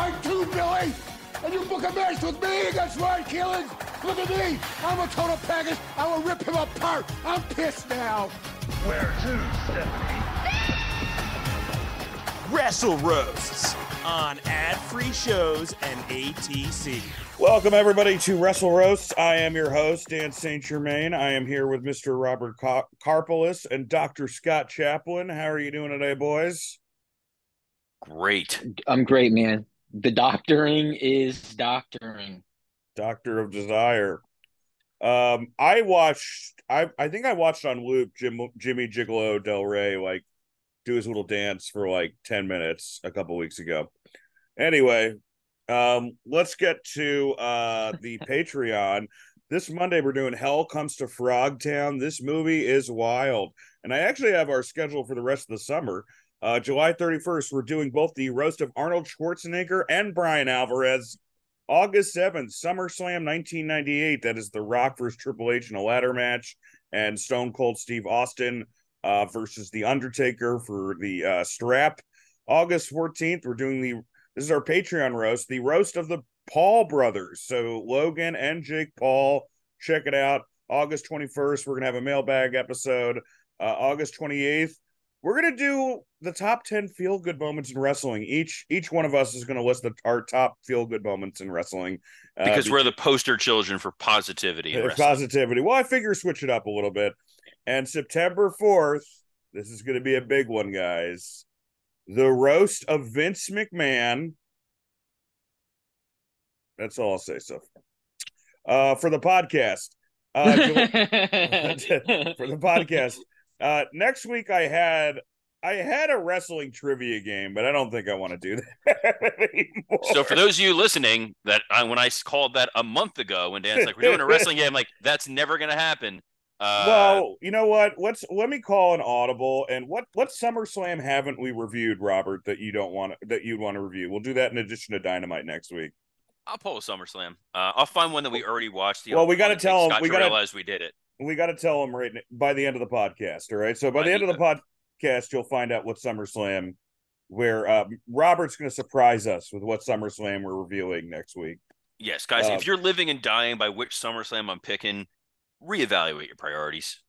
Are too tight too, Billy! And you book a match with me against Ryan Keelan! Look at me! I'm a total package! I will rip him apart! I'm pissed now! Where to, Stephanie? Wrestle Roasts on ad-free shows and ATC. Welcome everybody to Wrestle Roasts. I am your host Dan St. Germain. I am here with Mr. Robert Car- Karpeles and Dr. Scott Chaplin. How are you doing today, boys? Great. I'm great, man. The doctoring is doctoring. Doctor of Desire. Um, I watched. I I think I watched on loop Jim Jimmy Gigolo Del Ray like do his little dance for like ten minutes a couple weeks ago. Anyway, um, let's get to uh the Patreon. This Monday we're doing Hell Comes to Frogtown. This movie is wild, and I actually have our schedule for the rest of the summer. Uh, July 31st, we're doing both the roast of Arnold Schwarzenegger and Bryan Alvarez. August 7th, SummerSlam 1998. That is The Rock versus Triple H in a ladder match, and Stone Cold Steve Austin uh, versus The Undertaker for the uh, strap. August 14th, we're doing the this is our Patreon roast, the roast of the Paul brothers. So Logan and Jake Paul, check it out. August 21st, we're gonna have a mailbag episode. Uh, August 28th, we're gonna do the top 10 feel good moments in wrestling. Each each one of us is gonna list the, our top feel good moments in wrestling. Uh, Because we're the poster children for positivity. in positivity. Well, I figure switch it up a little bit. And September 4th, this is going to be a big one, guys. The roast of Vince McMahon. That's all I'll say so far. Uh, for the podcast. Uh, Ju- for the podcast. Uh, next week, I had I had a wrestling trivia game, but I don't think I want to do that anymore. So for those of you listening, that I, when I called that a month ago, when Dan's like, "We're doing a wrestling game," I'm like that's never gonna happen. Uh, well, you know what? Let's let me call an audible. And what what SummerSlam haven't we reviewed, Robert? That you don't want that you'd want to review. We'll do that in addition to Dynamite next week. I'll pull a SummerSlam. Uh, I'll find one that we already watched. The Well, we gotta tell takes 'em- Scott we to gotta- realize we did it. We got to tell them right n- by the end of the podcast. All right. So by Right, the end of the podcast, you'll find out what SummerSlam, where uh, Robert's going to surprise us with what SummerSlam we're reviewing next week. Yes, guys. Uh, if you're living and dying by which SummerSlam I'm picking, reevaluate your priorities.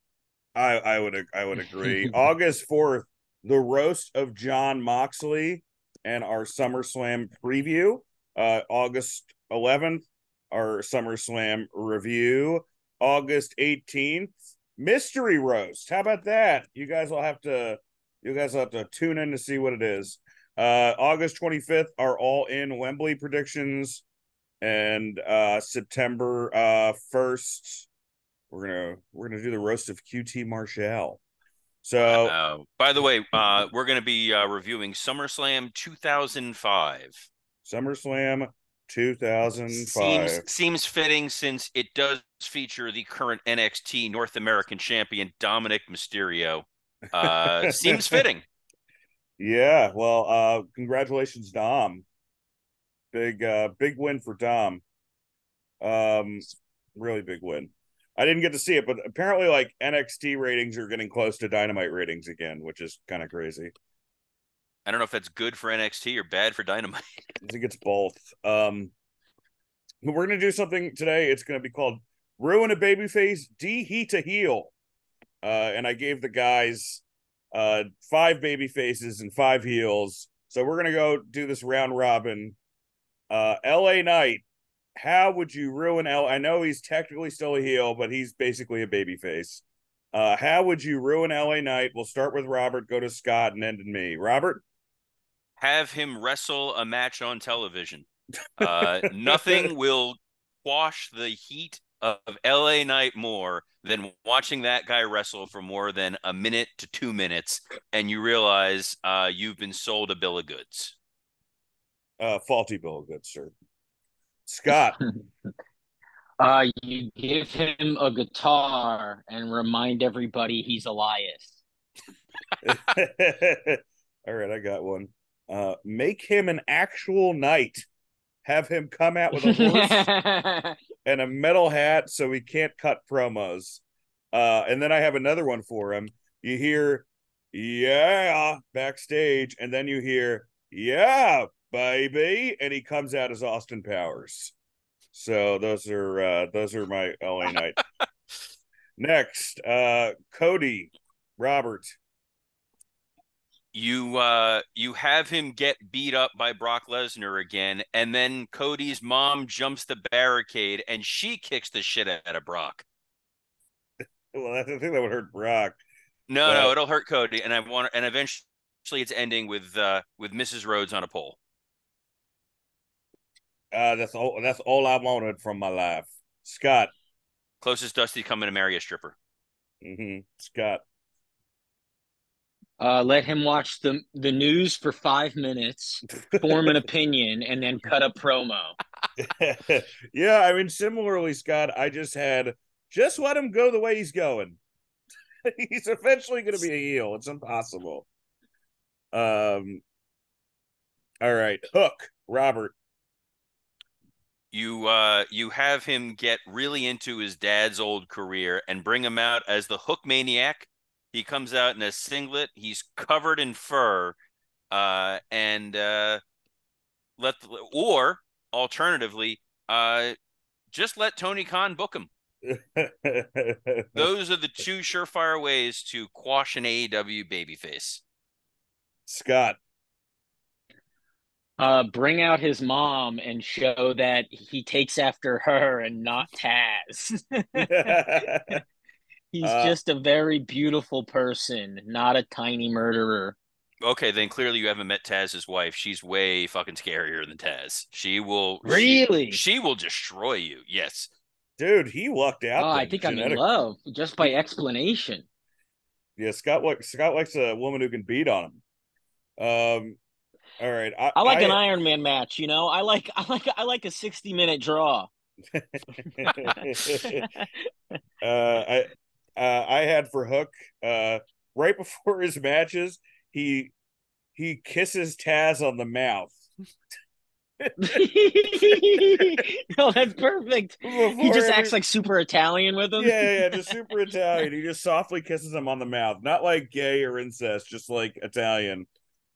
I I would I would agree. August fourth, the roast of Jon Moxley and our SummerSlam preview. Uh, August eleventh, our SummerSlam review. August eighteenth, mystery roast. How about that? You guys will have to you guys will have to tune in to see what it is. Uh, August twenty fifth, are all in Wembley predictions, and uh, September uh first we're gonna we're gonna do the roast of QT Marshall. So Uh, by the way, uh, we're going to be uh, reviewing SummerSlam 2005. SummerSlam 2005. Seems seems fitting since it does feature the current NXT North American champion Dominik Mysterio. Uh, seems fitting. Yeah, well, uh, congratulations, Dom. Big uh big win for Dom. Um really big win. I didn't get to see it, but apparently like NXT ratings are getting close to dynamite ratings again, which is kind of crazy. I don't know if that's good for NXT or bad for Dynamite. I think it's both. Um, we're gonna do something today. It's gonna be called "Ruin a Babyface, Deheat a Heel," uh, and I gave the guys uh five baby faces and five heels. So we're gonna go do this round robin. Uh, L.A. Knight. How would you ruin L? I know he's technically still a heel, but he's basically a baby face. Uh, how would you ruin L.A. Knight? We'll start with Robert, go to Scott, and end in me. Robert. Have him wrestle a match on television. Uh, nothing will quash the heat of LA Knight more than watching that guy wrestle for more than a minute to two minutes, and you realize uh, you've been sold a bill of goods. Uh, faulty bill, of goods, sir. Scott. Uh, you give him a guitar and remind everybody he's Elias. All right, I got one. Uh, make him an actual knight. Have him come out with a horse and a metal hat so he can't cut promos. Uh, and then I have another one for him. You hear, yeah, backstage, and then you hear, yeah, baby, and he comes out as Austin Powers. So those are uh, those are my LA Knight. Next, uh, Cody, Robert. You uh you have him get beat up by Brock Lesnar again, and then Cody's mom jumps the barricade and she kicks the shit out of Brock. Well, I think that would hurt Brock. No, But- no, it'll hurt Cody, and I want, and eventually it's ending with uh with Mrs. Rhodes on a pole. Uh, that's all. That's all I wanted from my life. Scott. Closest Dusty coming to marry a stripper. Mm-hmm. Scott. Uh, let him watch the the news for five minutes, form an opinion, and then cut a promo. yeah, I mean, similarly, Scott. I just had just let him go the way he's going. he's eventually going to be a heel. It's impossible. Um. All right, Hook, Robert. You uh you have him get really into his dad's old career and bring him out as the Hook Maniac. He comes out in a singlet. He's covered in fur, uh, and uh, let or alternatively, uh, just let Tony Khan book him. Those are the two surefire ways to quash an AEW babyface. Scott. Uh, bring out his mom and show that he takes after her and not Taz. He's Uh, just a very beautiful person, not a tiny murderer. Okay, then clearly you haven't met Taz's wife. She's way fucking scarier than Taz. She will Really? She, will destroy you. Yes. Dude, he lucked out. Oh, I then, think I'm in love just by explanation. Yeah, Scott likes Scott likes a woman who can beat on him. Um, all right. I, I like I, an Iron Man match, you know. I like I like I like a 60 minute draw. uh, I uh, I had for Hook uh, right before his matches, he he kisses Taz on the mouth. no, that's perfect. He just every- acts like super Italian with him. yeah, yeah, yeah, just super Italian. He just softly kisses him on the mouth, not like gay or incest, just like Italian.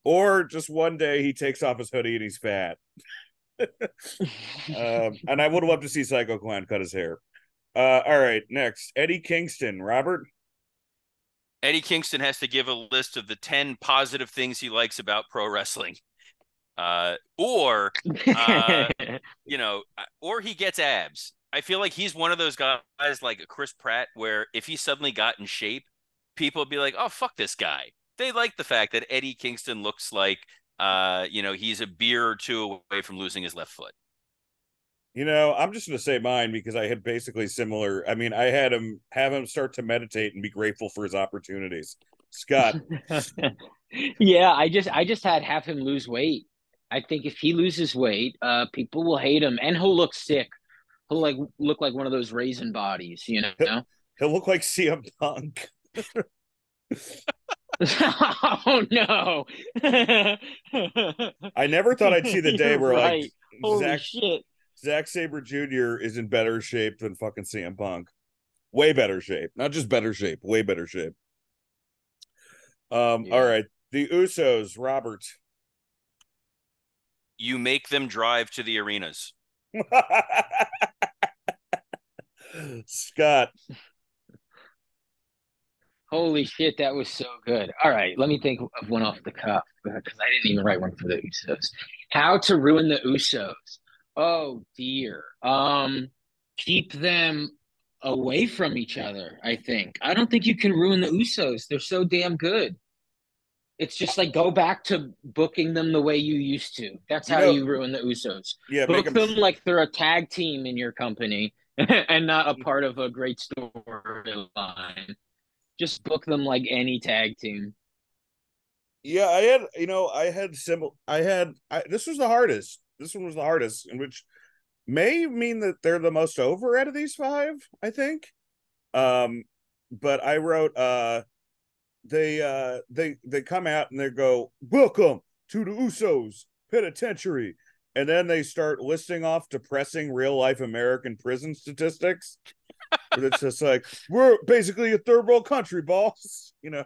Or just one day he takes off his hoodie and he's fat. um, and I would love to see Psycho Clown cut his hair. Uh, all right, next Eddie Kingston, Robert. Eddie Kingston has to give a list of the 10 positive things he likes about pro wrestling. Uh, or, Uh, you know, uh, or he gets abs. I feel like he's one of those guys like Chris Pratt, where if he suddenly got in shape, people would be like, oh, fuck this guy. They like the fact that Eddie Kingston looks like, uh, you know, he's a beer or two away from losing his left foot. You know, I'm just gonna say mine because I had basically similar. I mean, I had him have him start to meditate and be grateful for his opportunities. Scott, yeah, I just I just had have him lose weight. I think if he loses weight, uh, people will hate him, and he'll look sick. He'll like look like one of those raisin bodies, you know. he'll look like CM Punk. oh no! I never thought I'd see the day where right. like Holy shit! Zack Sabre Jr. is in better shape than fucking CM Punk. Way better shape. Not just better shape, way better shape. Um, Yeah. all right. The Usos, Robert. You make them drive to the arenas. Scott. Holy shit, that was so good. All right, let me think of one off the cuff because I didn't even write one for the Usos. How to ruin the Usos? Oh dear. Um, keep them away from each other. I think. I don't think you can ruin the Usos. They're so damn good. It's just like go back to booking them the way you used to. That's You how know- you ruin the Usos. Yeah, Book make them like they're a tag team in your company and not a part of a great storyline. Just book them like any tag team. Yeah, I had you know I had simple. I had I, this was the hardest. This one was the hardest, in which may mean that they're the most over out of these five. I think. Um, but I wrote uh, they uh they they come out and they go welcome to the Usos penitentiary, and then they start listing off depressing real life American prison statistics. it's just like we're basically a third world country, boss. You know.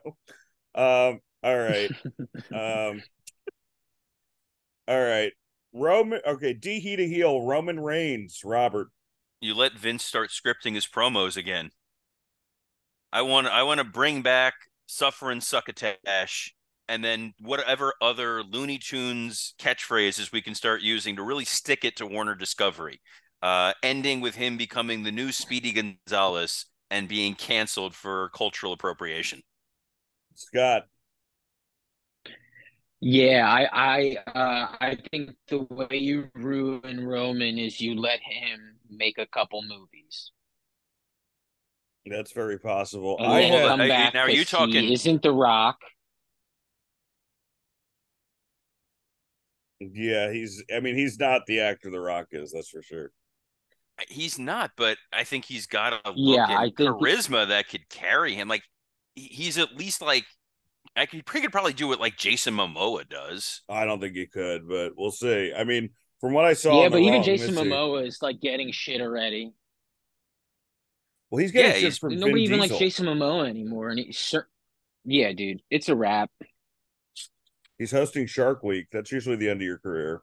Um, all right. um all right. Roman okay, D heat a heel, Roman Reigns, Robert. You let Vince start scripting his promos again. I want I want to bring back suffering succotash and then whatever other Looney Tunes catchphrases we can start using to really stick it to Warner Discovery. Uh, ending with him becoming the new Speedy Gonzalez and being canceled for cultural appropriation. Scott. Yeah, I I uh, I think the way you ruin Roman is you let him make a couple movies. That's very possible. And I then had, come Hey, back now are you 'cause he talking- isn't the Rock. yeah, he's I mean he's not the actor the Rock is, that's for sure. He's not, but I think he's got a look Yeah, and I think he- charisma that could carry him. Like he's at least like I could, he could probably do what like Jason Momoa does. I don't think he could, but we'll see. I mean, from what I saw, Yeah, but even Raw, Jason let's. Momoa is like getting shit already. Well, he's getting Yeah, shit he's- from Nobody Vin even Diesel. likes Jason Momoa anymore, and he's cer- yeah, dude, it's a wrap. He's hosting Shark Week. That's usually the end of your career.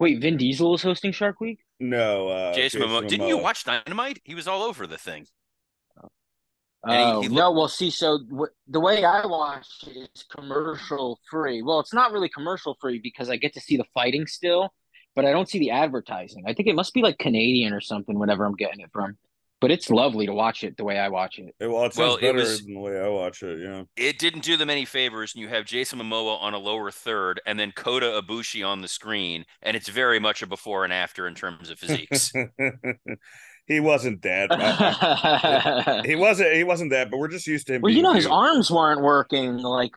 Wait, Vin Diesel is hosting Shark Week. No, uh, Jason, Momoa. Didn't you watch Dynamite? He was all over the thing. And he- Oh he um, no! Well, see, so w- the way I watch it is commercial free. Well, it's not really commercial free because I get to see the fighting still, but I don't see the advertising. I think it must be like Canadian or something. Whenever I'm getting it from, but it's lovely to watch it the way I watch it. Well, it sounds Well, it better was- than the way I watch it. Yeah. It didn't do them any favors, and you have Jason Momoa on a lower third, and then Kota Ibushi on the screen, and it's very much a before and after in terms of physiques. he wasn't that. I- he wasn't. He wasn't that. But we're just used to him. well, you know, his cute. arms weren't working. Like,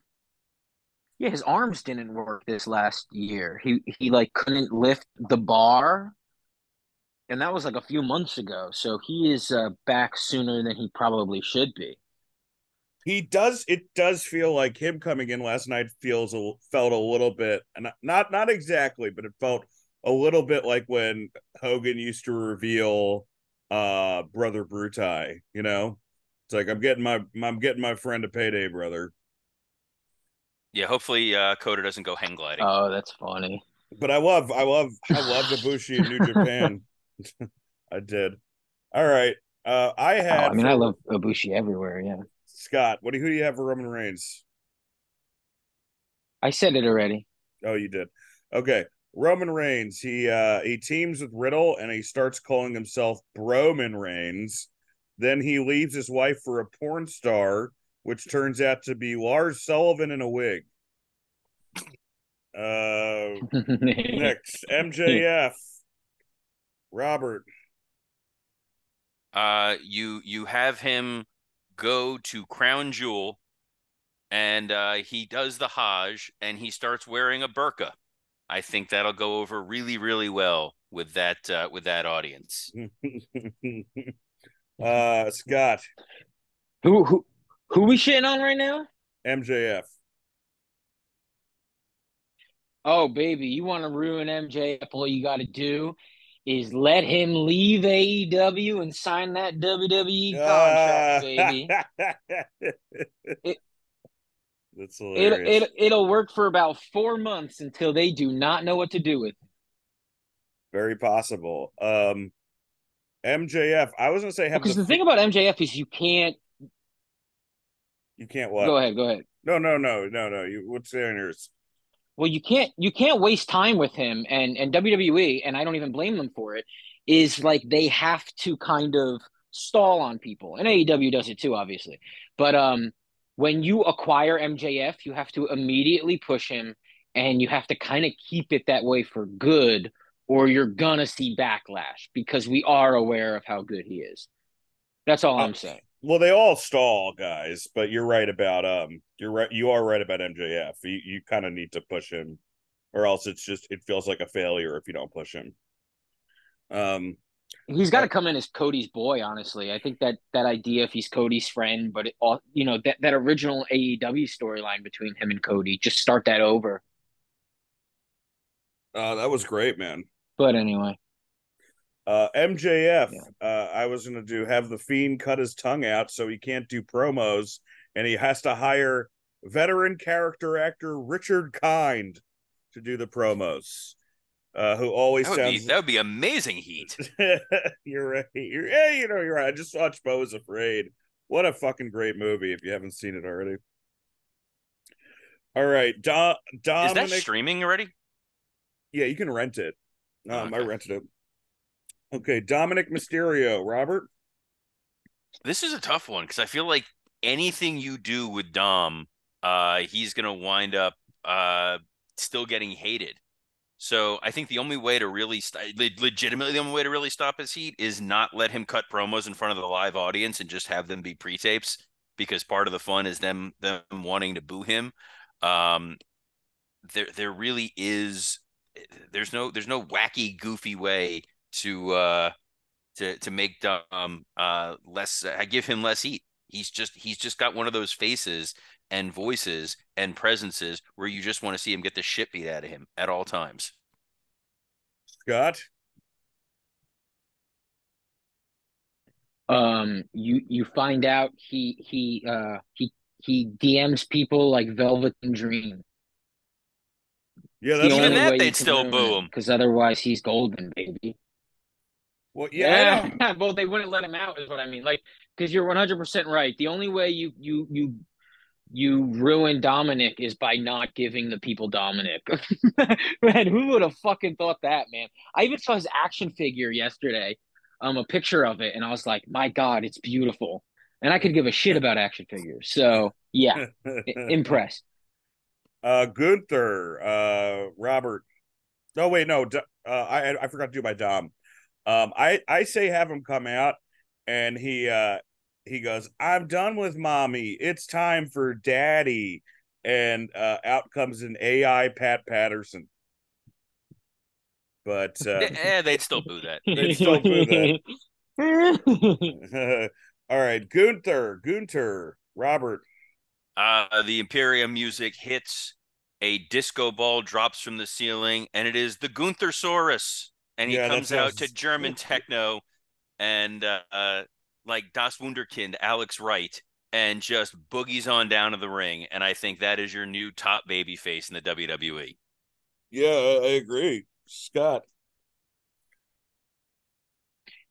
yeah, his arms didn't work this last year. He he like couldn't lift the bar, and that was like a few months ago. So he is uh, back sooner than he probably should be. He does. It does feel like him coming in last night feels a, felt a little bit, and not not exactly, but it felt a little bit like when Hogan used to reveal uh brother Bruti. You know, it's like I'm getting my I'm getting my friend a payday, brother. yeah, hopefully uh, Kota doesn't go hang gliding. Oh, that's funny. But I love, I love, I love Ibushi in New Japan. I did. All right. Uh, I Oh. I mean, I love Ibushi everywhere. Yeah, Scott. What do you, who do you have for Roman Reigns? I said it already. Oh, you did. Okay. Roman Reigns. He uh he teams with Riddle and he starts calling himself Broman Reigns. Then he leaves his wife for a porn star, which turns out to be Lars Sullivan in a wig. Uh next, MJF. Robert. Uh, you you have him go to Crown Jewel, and uh, he does the Hajj, and he starts wearing a burqa. I think that'll go over really really well with that uh, with that audience. uh Scott, who who who we shitting on right now? MJF. Oh, baby, you want to ruin MJF? All you got to do is let him leave AEW and sign that WWE contract, baby. It- That's It, hilarious. it, it'll work for about four months until they do not know what to do with it. Very possible. Um MJF. I was gonna say Because the, the thing about MJF is you can't. you can't what? Go ahead, go ahead. No, no, no, no, no. You what's on yours? Well, you can't you can't waste time with him and and WWE and I don't even blame them for it is like they have to kind of stall on people. And AEW does it too obviously. But um when you acquire MJF, you have to immediately push him and you have to kind of keep it that way for good or you're going to see backlash because we are aware of how good he is. That's all I'm Uh, saying. Well, they all stall, guys, but you're right about um you're right you are right about MJF. You you kind of need to push him or else it's just it feels like a failure if you don't push him. Um He's got to come in as Cody's boy. Honestly, I think that that idea, if he's Cody's friend, but it all you know that that original AEW storyline between him and Cody, just start that over. uh that was great, man. But anyway, Uh MJF, Yeah. uh I was gonna do have the fiend cut his tongue out so he can't do promos and he has to hire veteran character actor Richard Kind to do the promos. Uh who always That would, be, that would be amazing heat. you're right. You're, yeah, you know, you're right. I just watched Beau is Afraid. What a fucking great movie if you haven't seen it already. All right. Do- Is that streaming already? yeah, you can rent it. Um, I rented it. Okay. Dominik Mysterio. Robert. This is a tough one because I feel like anything you do with Dom, uh, he's gonna wind up uh still getting hated. So I think the only way to really st- legitimately the only way to really stop his heat is not let him cut promos in front of the live audience and just have them be pre-tapes because part of the fun is them them wanting to boo him. Um, there there really is there's no there's no wacky goofy way to uh to to make Dom uh less I give him less heat. He's just he's just got one of those faces and voices and presences where you just want to see him get the shit beat out of him at all times. Scott. um, you you find out he he uh he he DMs people like Velvet and Dream. Yeah, The that's Even only that way they'd still boo him. because otherwise he's golden, baby. well. Yeah. I know. well, they wouldn't let him out, is what I mean. Like, because you're 100 percent right. The only way you you you you ruin Dominic is by not giving the people Dominic. man, who would have fucking thought that, man? I even saw his action figure yesterday, um, a picture of it, and I was like, my god, it's beautiful. And I could give a shit about action figures. So yeah, impressed. uh, Gunther. Uh, Robert. No, wait, no. Uh, I I forgot to do my Dom. Um, I I say have him come out, and he uh he goes, "I'm done with mommy. It's time for daddy." And uh, out comes an AI Pat Patterson. But uh, eh, they'd still boo that. They'd still boo that. all right, Gunther, Gunther, Robert. Uh, the Imperium music hits, a disco ball drops from the ceiling, and it is the Gunther Saurus. And he Yeah, that comes out to German techno and uh, uh, like Das Wunderkind, Alex Wright, and just boogies on down to the ring. And I think that is your new top baby face in the. WWE. Yeah, I I agree. Scott.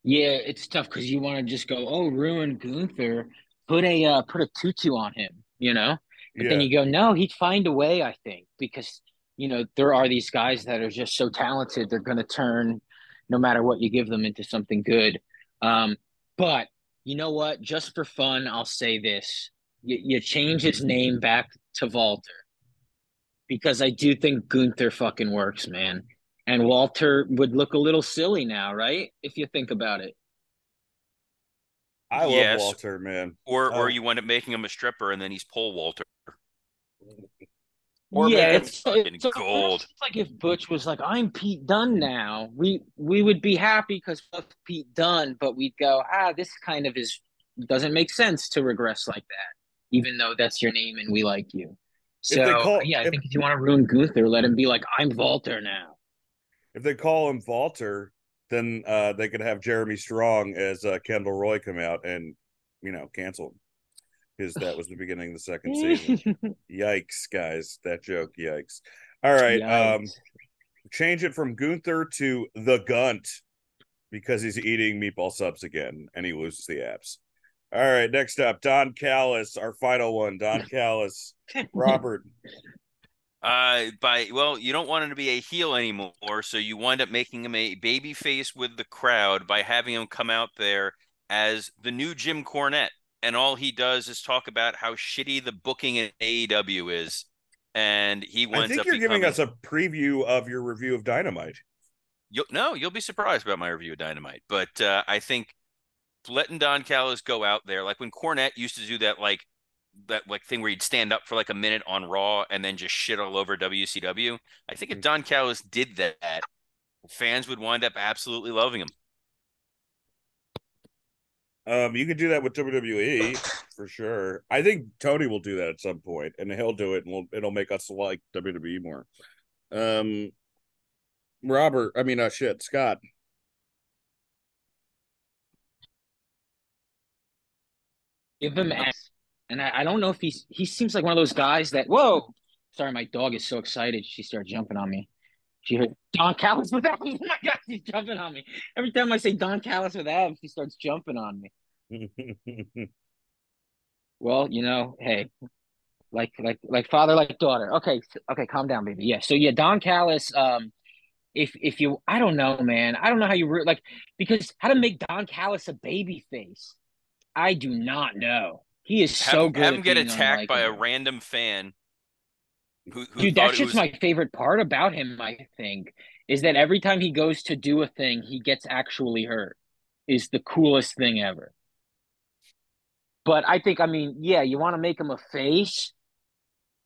Yeah, it's tough because you want to just go, oh, ruin Gunther, put a uh, put a tutu on him, you know. But Yeah. then you go, no, he'd find a way, I think, because you know there are these guys that are just so talented, they're going to turn, no matter what you give them, into something good. Um, but you know what? Just for fun, I'll say this: you, you change his name back to Walter, because I do think Gunther fucking works, man. And Walter would look a little silly now, right? If you think about it. I love Yes. Walter, man. Or Oh. or uh, you wind up making him a stripper and then he's Pole Walter. Or yeah, make it's, fucking it's gold. It's like if Butch was like, "I'm Pete Dunne now," we we would be happy because fuck Pete Dunne, but we'd go, "Ah, this kind of is doesn't make sense to regress like that, even though that's your name and we like you." they So call- yeah, I if- think if you want to ruin Gunther, let him be like, "I'm Walter now." If they call him Walter, then uh, they could have Jeremy Strong as uh, Kendall Roy come out and you know cancel him because that was the beginning of the second season. Yikes, guys! That joke. Yikes. All right. Um, change it from Gunther to the Gunt because he's eating meatball subs again and he loses the abs. All right, next up, Don Callis, our final one. Don Callis, Robert. Uh, by well, you don't want him to be a heel anymore, so you wind up making him a baby face with the crowd by having him come out there as the new Jim Cornette, and all he does is talk about how shitty the booking in AEW is, and he I think you're giving us a preview of your review of Dynamite. You'll, no, you'll be surprised about my review of Dynamite, but uh, I think letting Don Callis go out there, like when Cornette used to do that, like that like thing where he'd stand up for like a minute on Raw and then just shit all over WCW. I think if Don Callis did that, fans would wind up absolutely loving him. Um, you could do that with WWE for sure. I think Tony will do that at some point, and he'll do it, and we'll, it'll make us like WWE more. Um, Robert, I mean, uh, shit, Scott. Give him X. And I, I don't know if he's he seems like one of those guys that whoa. Sorry, my dog is so excited. She started jumping on me. She heard Don Callis with Adams. Oh my god, she's jumping on me. Every time I say Don Callis with Adams, she starts jumping on me. Well, you know, hey, like like like father, like daughter. Okay, okay, calm down, baby. Yeah. So yeah, Don Callis. Um, if if you, I don't know, man. I don't know how you like because how to make Don Callis a baby face. I do not know. He is Have, so him- good. have at him get attacked by a random fan. Who, who Dude, that's just was, my favorite part about him, I think, is that every time he goes to do a thing, he gets actually hurt. Is the coolest thing ever. But I think, I mean, yeah, you want to make him a face.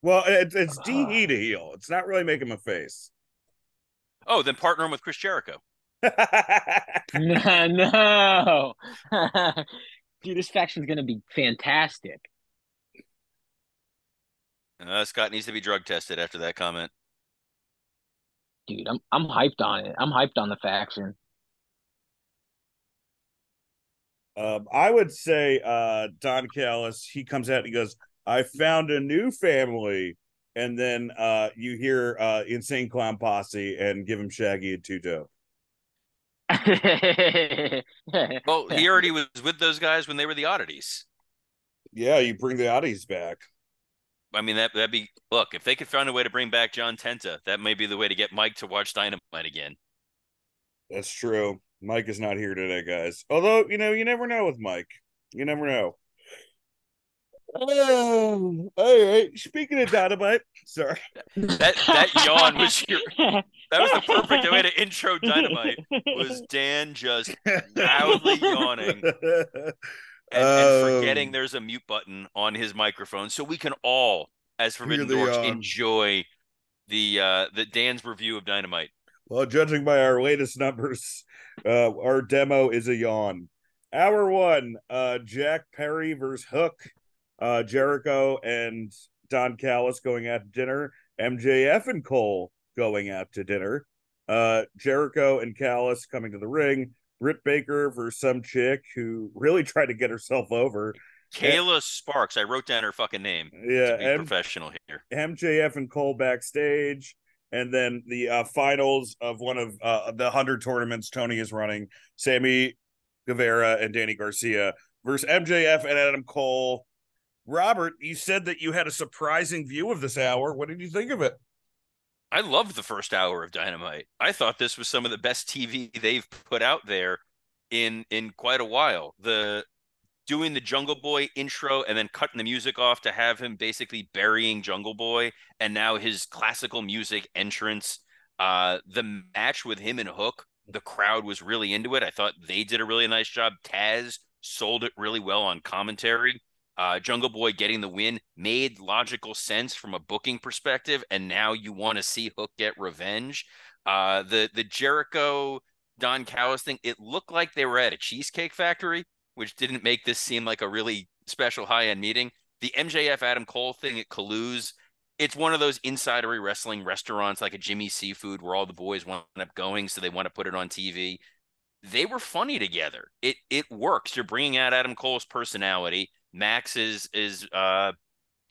well, it's it's DE to heel. It's not really make him a face. Oh, then partner him with Chris Jericho. No, no. Dude, this faction's gonna be fantastic. Uh, Scott needs to be drug tested after that comment. Dude, I'm I'm hyped on it. I'm hyped on the faction. Um, I would say uh Don Callis, he comes out and he goes, I found a new family. And then uh you hear uh Insane Clown Posse and give him Shaggy and Tuto. Well, he already was with those guys when they were the oddities. Yeah, you bring the oddities back. I mean, that that'd be look if they could find a way to bring back John Tenta, that may be the way to get Mike to watch Dynamite again. That's true. Mike is not here today, guys. Although, you know, you never know with Mike. You never know. Oh, all right. Speaking of dynamite, sorry. That that yawn was your that was the perfect way to intro Dynamite. Was Dan just loudly yawning and, and Um, forgetting there's a mute button on his microphone, so we can all, as Forbidden Dorks, yawn. enjoy the uh the Dan's review of Dynamite. Well, judging by our latest numbers, uh, our demo is a yawn. Hour one, uh, Jack Perry versus Hook, uh, Jericho and Don Callis going out to dinner, MJF and Cole going out to dinner, uh, Jericho and Callis coming to the ring, Britt Baker versus some chick who really tried to get herself over, Kayla Sparks, I wrote down her fucking name. yeah, and professional here. MJF and Cole backstage, and then the uh, finals of one of uh, the hundred tournaments Tony is running. Sammy Guevara and Danny Garcia versus MJF and Adam Cole. Robert, you said that you had a surprising view of this hour. What did you think of it? I loved the first hour of Dynamite. I thought this was some of the best TV they've put out there in in quite a while. The doing the Jungle Boy intro and then cutting the music off to have him basically burying Jungle Boy and now his classical music entrance. Uh the match with him and Hook, the crowd was really into it. I thought they did a really nice job. Taz sold it really well on commentary. Uh, Jungle Boy getting the win made logical sense from a booking perspective, and now you want to see Hook get revenge. Uh, the the Jericho Don Callis thing, it looked like they were at a cheesecake factory, which didn't make this seem like a really special high end meeting. The MJF Adam Cole thing at Kalu's, it's one of those insidery wrestling restaurants like a Jimmy Seafood where all the boys wind up going, so they want to put it on TV. They were funny together. It it works. You're bringing out Adam Cole's personality. Max is is uh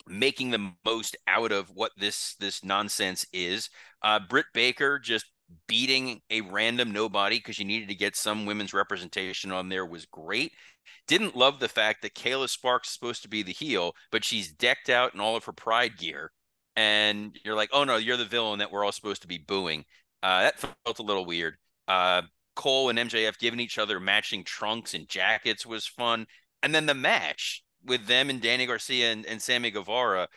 making the most out of what this this nonsense is. Uh Britt Baker just beating a random nobody because you needed to get some women's representation on there was great. Didn't love the fact that Kayla Sparks is supposed to be the heel, but she's decked out in all of her pride gear. And you're like, oh no, you're the villain that we're all supposed to be booing. Uh, that felt a little weird. Uh, Cole and MJF giving each other matching trunks and jackets was fun. And then the match with them and Danny Garcia and, and Sammy Guevara,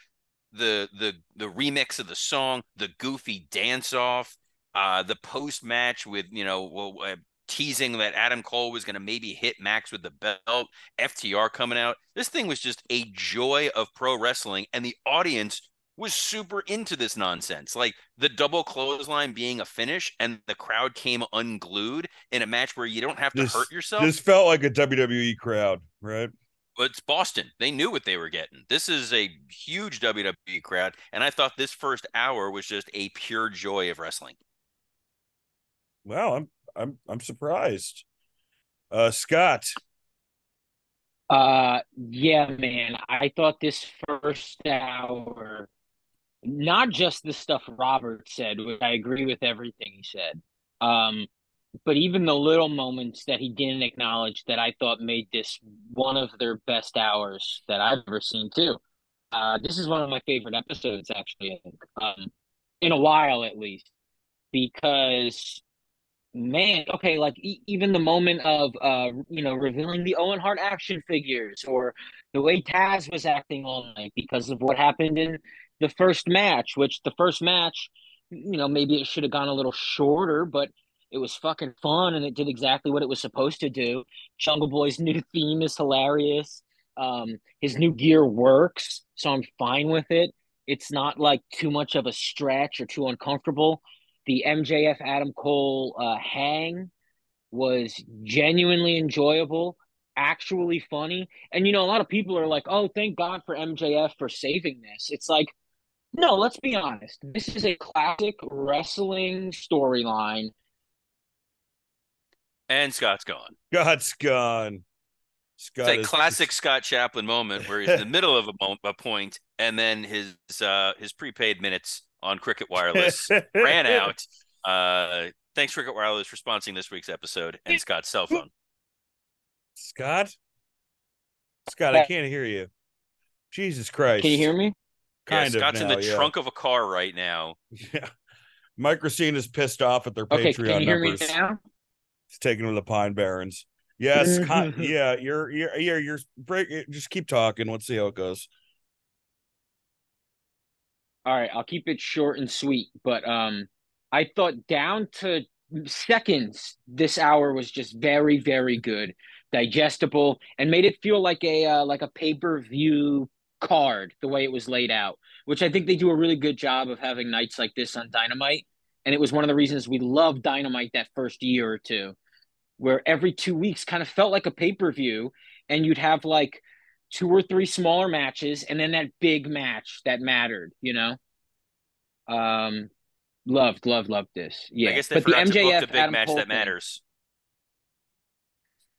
the the the remix of the song, the goofy dance off, uh, the post match with you know well, uh, teasing that Adam Cole was going to maybe hit Max with the belt, FTR coming out. This thing was just a joy of pro wrestling, and the audience was super into this nonsense. Like the double clothesline being a finish, and the crowd came unglued in a match where you don't have to This- hurt yourself. This felt like a WWE crowd, right? But it's Boston. They knew what they were getting. This is a huge WWE crowd, and I thought this first hour was just a pure joy of wrestling. Wow, I'm I'm I'm surprised. Uh Scott. Uh, yeah, man. I thought this first hour, not just the stuff Robert said, which I agree with everything he said, um, but even the little moments that he didn't acknowledge that I thought made this one of their best hours that I've ever seen too. Uh, this is one of my favorite episodes, actually, um, in a while at least, because man okay like e- even the moment of uh you know revealing the owen hart action figures or the way taz was acting all night because of what happened in the first match which the first match you know maybe it should have gone a little shorter but it was fucking fun and it did exactly what it was supposed to do jungle boy's new theme is hilarious um his new gear works so i'm fine with it it's not like too much of a stretch or too uncomfortable the MJF Adam Cole uh, hang was genuinely enjoyable, actually funny. And you know, a lot of people are like, "Oh, thank God for MJF for saving this." It's like, no, let's be honest. This is a classic wrestling storyline. And Scott's gone. Scott's gone. Scott It's a is- classic Scott Chaplin moment where he's in the middle of a, mo- a point, and then his uh, his prepaid minutes on Cricket Wireless ran out. Uh, thanks, Cricket Wireless, for sponsoring this week's episode and Scott's cell phone. Scott? Scott, I can't hear you. Jesus Christ. Can you hear me? Yeah, Kind of Scott's in the yeah. trunk of a car right now. Yeah. Mike Recine is pissed off at their Okay, Patreon can you hear me numbers. Now? He's taking to the Pine Barrens. Yes, con- yeah, you're you're you're you're break just keep talking. Let's see how it goes. All right, I'll keep it short and sweet, but um I thought down to seconds this hour was just very very good, digestible and made it feel like a uh, like a pay-per-view card the way it was laid out, which I think they do a really good job of having nights like this on Dynamite, and it was one of the reasons we loved Dynamite that first year or two where every 2 weeks kind of felt like a pay-per-view and you'd have like two or three smaller matches and then that big match that mattered, you know? Um loved, loved, loved this. Yeah. I guess they but the forgot to book the big Adam match Cole that thing- matters.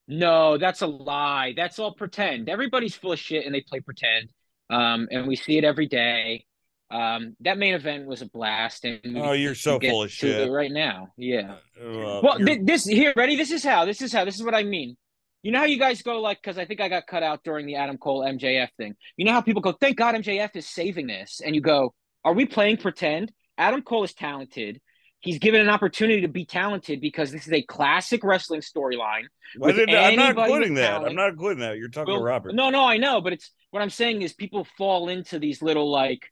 No, that's a lie. That's all pretend. Everybody's full of shit and they play pretend. Um, and we see it every day. Um, that main event was a blast. And Oh, you're so full of shit. right now. Yeah. Uh, Well, you're- this here, ready? This is how. This is how. This is what I mean. You know how you guys go like because I think I got cut out during the Adam Cole MJF thing. You know how people go, "Thank God MJF is saving this," and you go, "Are we playing pretend?" Adam Cole is talented. He's given an opportunity to be talented because this is a classic wrestling storyline. I'm not including that. talent- I'm not including that. You're talking Well, to Robert. No, no, I know, but it's what I'm saying is people fall into these little like,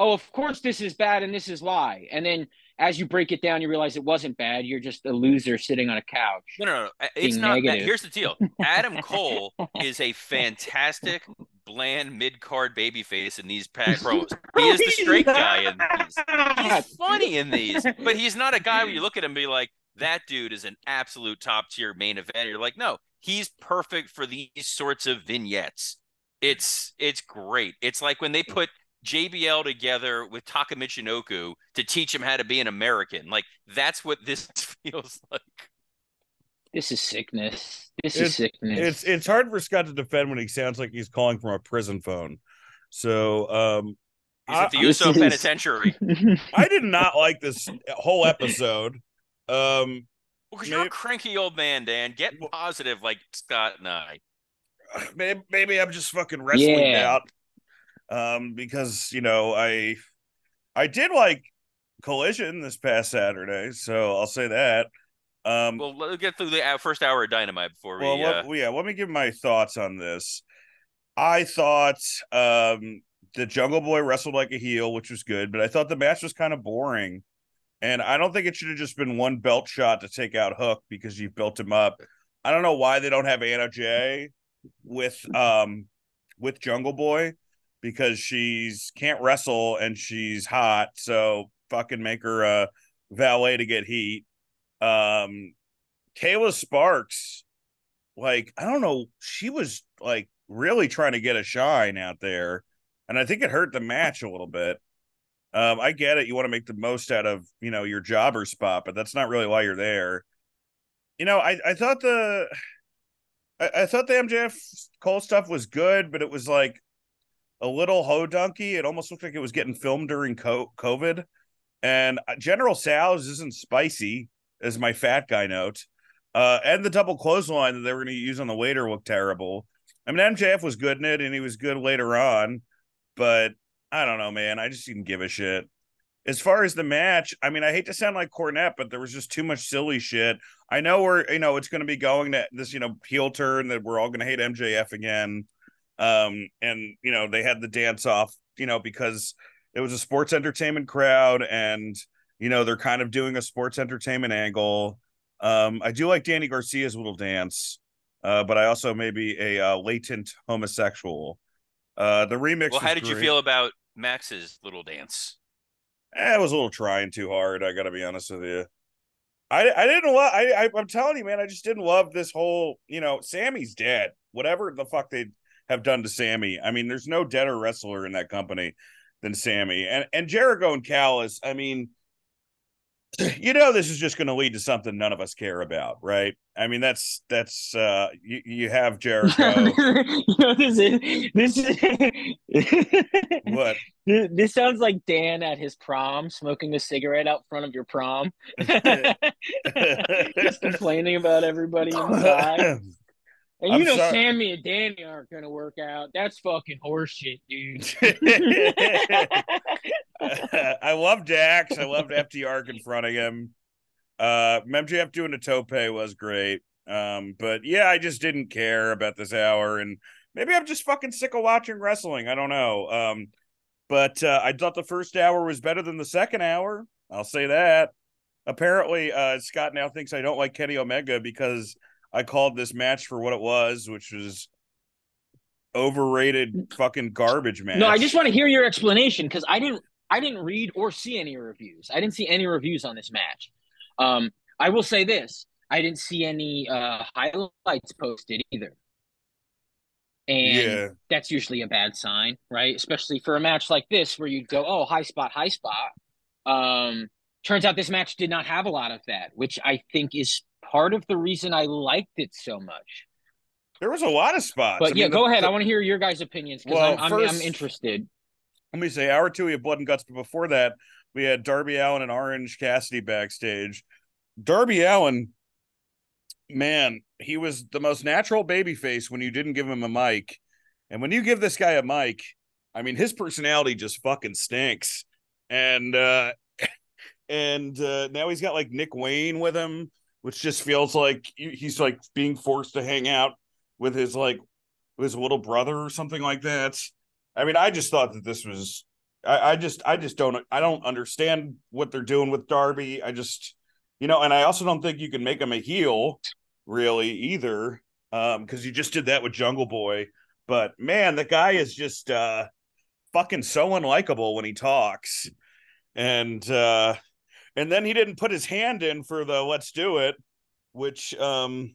oh, of course this is bad and this is lie. and then as you break it down, you realize it wasn't bad. You're just a loser sitting on a couch. No, no, no. Uh, it's not that. negative. Here's the deal. Adam Cole is a fantastic, bland mid card baby face in these pa- promos. He is the straight guy in these. He's funny in these, but he's not a guy where you look at him and be like, that dude is an absolute top tier main event. You're like, no, he's perfect for these sorts of vignettes. It's it's great. It's like when they put JBL together with Taka Michinoku to teach him how to be an American. Like that's what this feels like. This is sickness. This It's- is sickness. It's it's hard for Scott to defend when he sounds like he's calling from a prison phone. So um He's I- at the this USO is- Penitentiary. I did not like this whole episode. Um Because you're a cranky old man, Dan. Get positive like Scott and I. maybe, maybe I'm just fucking wrestling Yeah. out. Um, because you know I I did like Collision this past Saturday, so I'll say that. Um, well, Well, let's get through the uh, first hour of Dynamite before we. let- uh, well, yeah, let me give my thoughts on this. I thought um the Jungle Boy wrestled like a heel, which was good, but I thought the match was kind of boring. And I don't think it should have just been one belt shot to take out Hook because you've built him up. I don't know why they don't have Anna Jay with um with Jungle Boy because she's can't wrestle and she's hot. So fucking make her a valet to get heat. Um Kayla Sparks, like, I don't know, she was like really trying to get a shine out there. And I think it hurt the match a little bit. Um, I get it. You want to make the most out of, you know, your jobber spot, but that's not really why you're there. You know, I, I thought the I, I thought the MJF Cole stuff was good, but it was like a little ho donkey. It almost looked like it was getting filmed during COVID. And uh, General Tso's isn't spicy, as my fat guy note. Uh, and the double clothesline that they were going to use on the waiter looked terrible. I mean, MJF was good in it, and he was good later on, but I don't know, man. I just didn't give a shit. As far as the match, I mean, I hate to sound like Cornette, but there was just too much silly shit. I know we're, you know, it's going to be going to this, you know, heel turn that we're all going to hate MJF again. Um, and you know, they had the dance off, you know, because it was a sports entertainment crowd, and you know, they're kind of doing a sports entertainment angle. Um, I do like Danny Garcia's little dance, uh, but I also may be a uh, latent homosexual. Uh, the remix. Well, how did great. you feel about Max's little dance? Eh, it was a little trying too hard. I got to be honest with you. I I didn't love. I, I I'm telling you, man. I just didn't love this whole. You know, Sammy's dead. Whatever the fuck they have done to Sammy. I mean, there's no deader wrestler in that company than Sammy. And and Jericho and Callis. I mean, you know this is just going to lead to something none of us care about right i mean that's that's uh you, you have jericho you know, this is this is what this, this sounds like dan at his prom smoking a cigarette out front of your prom just complaining about everybody inside and you I'm know sorry. sammy and danny aren't going to work out. That's fucking horseshit dude. I love dax. I loved ftr confronting him. Uh mjf doing a tope was great. Um but yeah i just didn't care about this hour and maybe i'm just fucking sick of watching wrestling. I don't know. Um but uh, i thought the first hour was better than the second hour. I'll say that. Apparently uh scott now thinks i don't like kenny omega because i called this match for what it was which was overrated fucking garbage match no i just want to hear your explanation because i didn't i didn't read or see any reviews. I didn't see any reviews on this match. Um i will say this i didn't see any uh highlights posted either. And Yeah. that's usually a bad sign right? Especially for a match like this where you go oh high spot high spot. Um turns out this match did not have a lot of that which i think is part of the reason i liked it so much. There was a lot of spots. But I yeah mean, go the- ahead. the- i want to hear your guys opinions because Well, I'm, I'm, I'm interested. let me say hour two we had blood and guts but before that we had darby allin and orange cassidy backstage. Darby allin man he was the most natural baby face when you didn't give him a mic. And when you give this guy a mic i mean his personality just fucking stinks. And uh and uh now he's got like nick wayne with him which just feels like he's like being forced to hang out with his like his little brother or something like that I mean, I just thought that this was. I, I just, I just don't, I don't understand what they're doing with Darby. I just, you know, and I also don't think you can make him a heel, really either, um, because you just did that with Jungle Boy. But man, the guy is just uh fucking so unlikable when he talks, and uh and then he didn't put his hand in for the "Let's do it," which um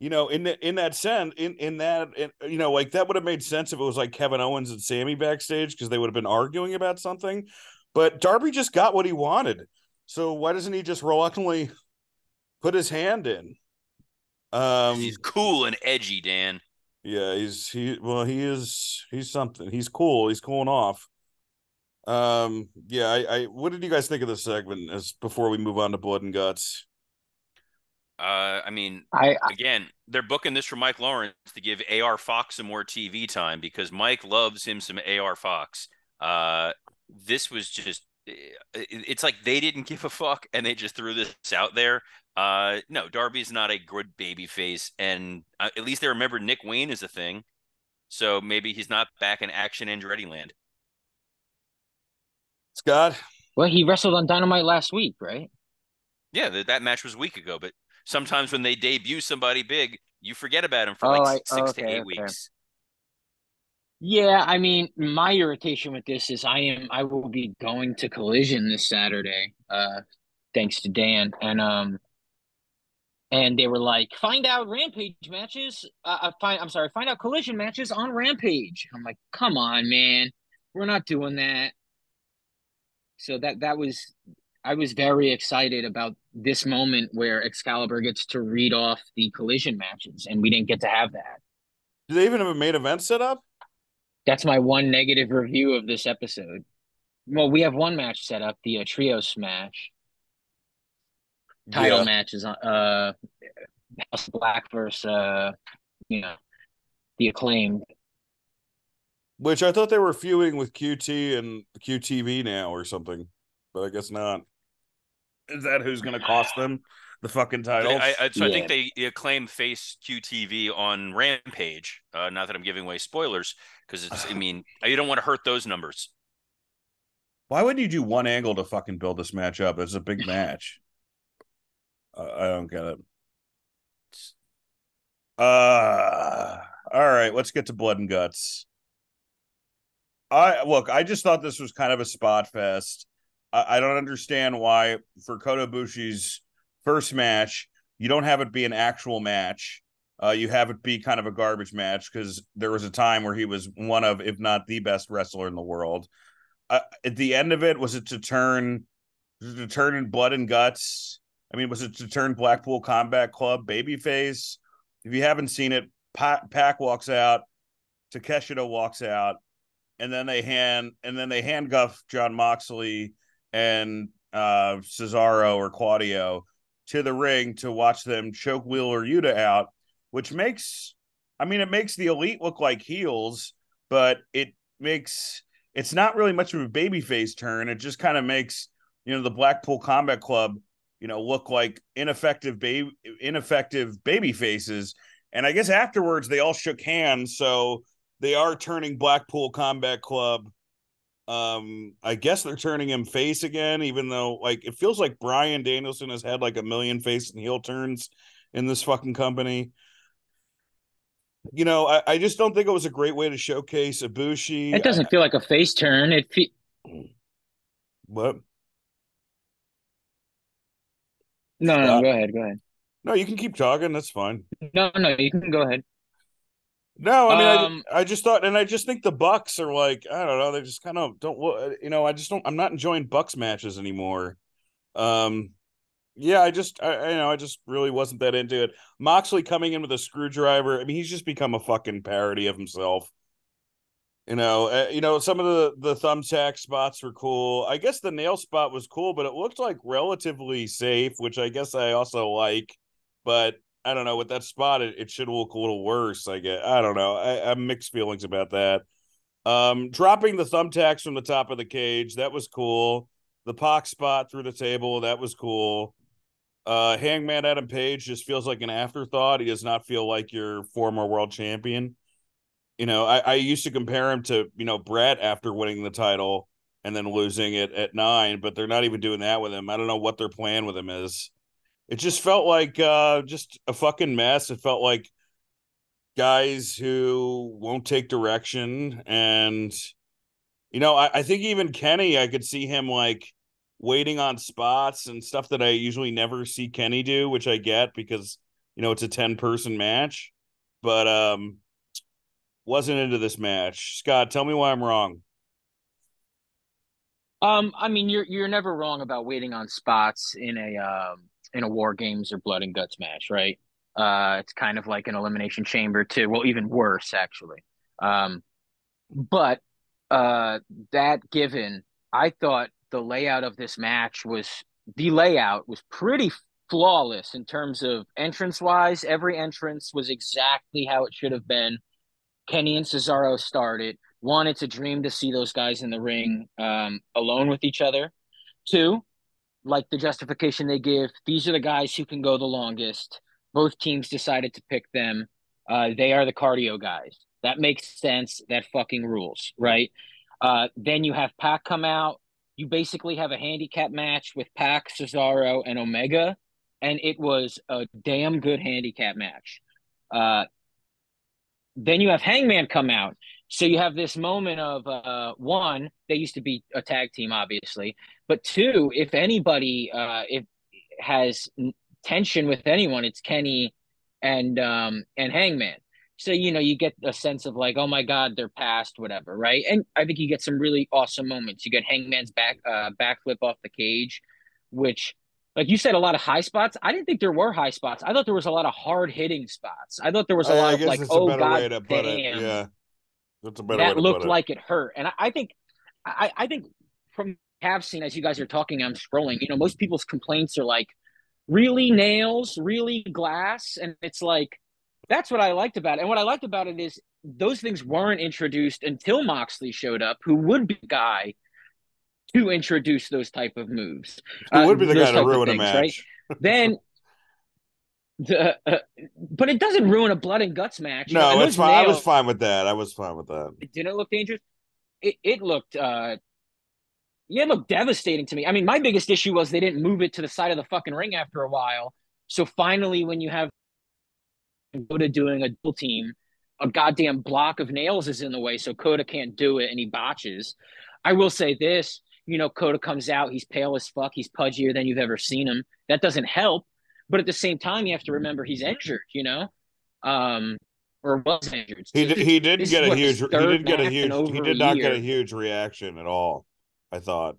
you know, in the, in that sense, in in that, in, you know, like that would have made sense if it was like Kevin Owens and Sammy backstage because they would have been arguing about something. But Darby just got what he wanted, so why doesn't he just reluctantly put his hand in? Um, He's cool and edgy, Dan. yeah, he's he. Well, he is. He's something. He's cool. He's cooling off. Um, yeah. I, I. What did you guys think of this segment? As before we move on to blood and guts. Uh, I mean, I, again, they're booking this for Mike Lawrence to give AR Fox some more TV time because Mike loves him some AR Fox. Uh, this was just, it's like they didn't give a fuck and they just threw this out there. Uh, no, Darby's not a good baby face, and uh, at least they remember Nick Wayne is a thing. So maybe he's not back in Action Andretti land. Scott. Well, he wrestled on Dynamite last week, right? Yeah, that, that match was a week ago, but sometimes when they debut somebody big, you forget about him for Oh, like I- s- six to eight okay. weeks. Yeah, I mean, my irritation with this is I am I will be going to Collision this Saturday, uh, thanks to Dan, and um, and they were like, find out Rampage matches. Uh, uh, find I'm sorry, find out Collision matches on Rampage. I'm like, come on, man, we're not doing that. So that that was I was very excited about this moment where Excalibur gets to read off the Collision matches, and we didn't get to have that. Do they even have a main event set up? That's my one negative review of this episode. Well, we have one match set up, the uh, trios match. Title Yeah. match is on uh House of Black versus uh you know the acclaimed. Which I thought they were feuding with QT and QTV now or something, but I guess not. Is that who's going to cost them the fucking title? I, I, so I think they acclaim face QTV on Rampage. Uh, not that I'm giving away spoilers, because it's. I mean, you don't want to hurt those numbers. Why would you do one angle to fucking build this match up? It's a big match. Uh, I don't get it. Uh, all right, let's get to blood and guts. I look, I just thought this was kind of a spot fest. I, I don't understand why for Kota Ibushi's first match, you don't have it be an actual match. Uh, you have it be kind of a garbage match because there was a time where he was one of, if not the best wrestler in the world. Uh, at the end of it, was it to turn, to turn in blood and guts? I mean, was it to turn Blackpool Combat Club babyface? If you haven't seen it, Pac, Pac walks out, Takeshita walks out, and then they hand and then they handcuff Jon Moxley and uh Cesaro or Claudio to the ring to watch them choke Wheeler Yuta out, which makes I mean it makes the elite look like heels, but it makes it's not really much of a babyface turn. It just kind of makes you know the Blackpool Combat Club you know look like ineffective baby ineffective baby faces and i guess afterwards they all shook hands so they are turning blackpool combat club. Um i guess they're turning him face again even though like it feels like bryan danielson has had like a million face and heel turns in this fucking company. You know i, I just don't think it was a great way to showcase ibushi. It doesn't feel like a face turn. It fe- what? No, no, go ahead, go ahead. no you can keep talking. That's fine. No, no, you can go ahead. No, I mean, Um, I, I just thought, and I just think the Bucks are like, I don't know, they just kind of don't, you know, I just don't, I'm not enjoying Bucks matches anymore. Um, yeah, I just, I, you know, I just really wasn't that into it. Moxley coming in with a screwdriver, I mean, he's just become a fucking parody of himself. You know, uh, you know, some of the the thumbtack spots were cool. I guess the nail spot was cool, but it looked like relatively safe, which I guess I also like. But I don't know with that spot, it, it should look a little worse. I guess I don't know. I, I mixed feelings about that. Um, dropping the thumbtacks from the top of the cage that was cool. The Pac spot through the table that was cool. Uh, Hangman Adam Page just feels like an afterthought. He does not feel like your former world champion. You know, I, I used to compare him to you know Bret after winning the title and then losing it at nine, but they're not even doing that with him. I don't know what their plan with him is it just felt like uh just a fucking mess. It felt like guys who won't take direction and you know I, I think even kenny i could see him like waiting on spots and stuff that i usually never see kenny do which i get because you know it's a 10 person match. But um wasn't into this match. Scott tell me why i'm wrong. Um, I mean, you're you're never wrong about waiting on spots in a um in a war games or blood and guts match, right? Uh, it's kind of like an elimination chamber too. Well, even worse actually. Um, but uh, that given, I thought the layout of this match was the layout was pretty flawless in terms of entrance wise. Every entrance was exactly how it should have been. Kenny and Cesaro started. One, it's a dream to see those guys in the ring um, alone with each other. Two, like the justification they give, these are the guys who can go the longest. Both teams decided to pick them. Uh, they are the cardio guys. That makes sense. That fucking rules, right? Uh, then you have Pac come out you basically have a handicap match with Pac, Cesaro, and Omega, and it was a damn good handicap match. Uh, then you have Hangman come out. So you have this moment of uh, one, they used to be a tag team, obviously, but two, if anybody uh, if has tension with anyone, it's Kenny and um, and Hangman. So you know you get a sense of like, oh my god, they're past, whatever, right? And I think you get some really awesome moments. You get Hangman's back uh, backflip off the cage, which like you said, a lot of high spots. I didn't think there were high spots. I thought there was a lot of hard hitting spots. I thought there was a I- lot I of like, oh god, way to put it. damn, Yeah, that's a better way that to looked put it. like it hurt. And I, I think, I, I think from have seen as you guys are talking, I'm scrolling. You know, most people's complaints are like, really nails, really glass, and it's like that's what I liked about it. And what I liked about it is those things weren't introduced until Moxley showed up, who would be the guy to introduce those type of moves. Who uh, would be the those guy to ruin a match? right? then the uh, but it doesn't ruin a blood and guts match. No, it's fine. I was fine with that. I was fine with that. it didn't look dangerous. It it looked uh yeah, it looked devastating to me. I mean, my biggest issue was they didn't move it to the side of the fucking ring after a while. So finally, when you have Kota doing a dual team, a goddamn block of nails is in the way, so Kota can't do it and he botches. I will say this, you know, Kota comes out, he's pale as fuck, he's pudgier than you've ever seen him. That doesn't help, but at the same time, you have to remember he's injured, you know, um, or was injured. He did, he didn't get a huge. He didn't get a huge. He did a not get a huge reaction at all. I thought.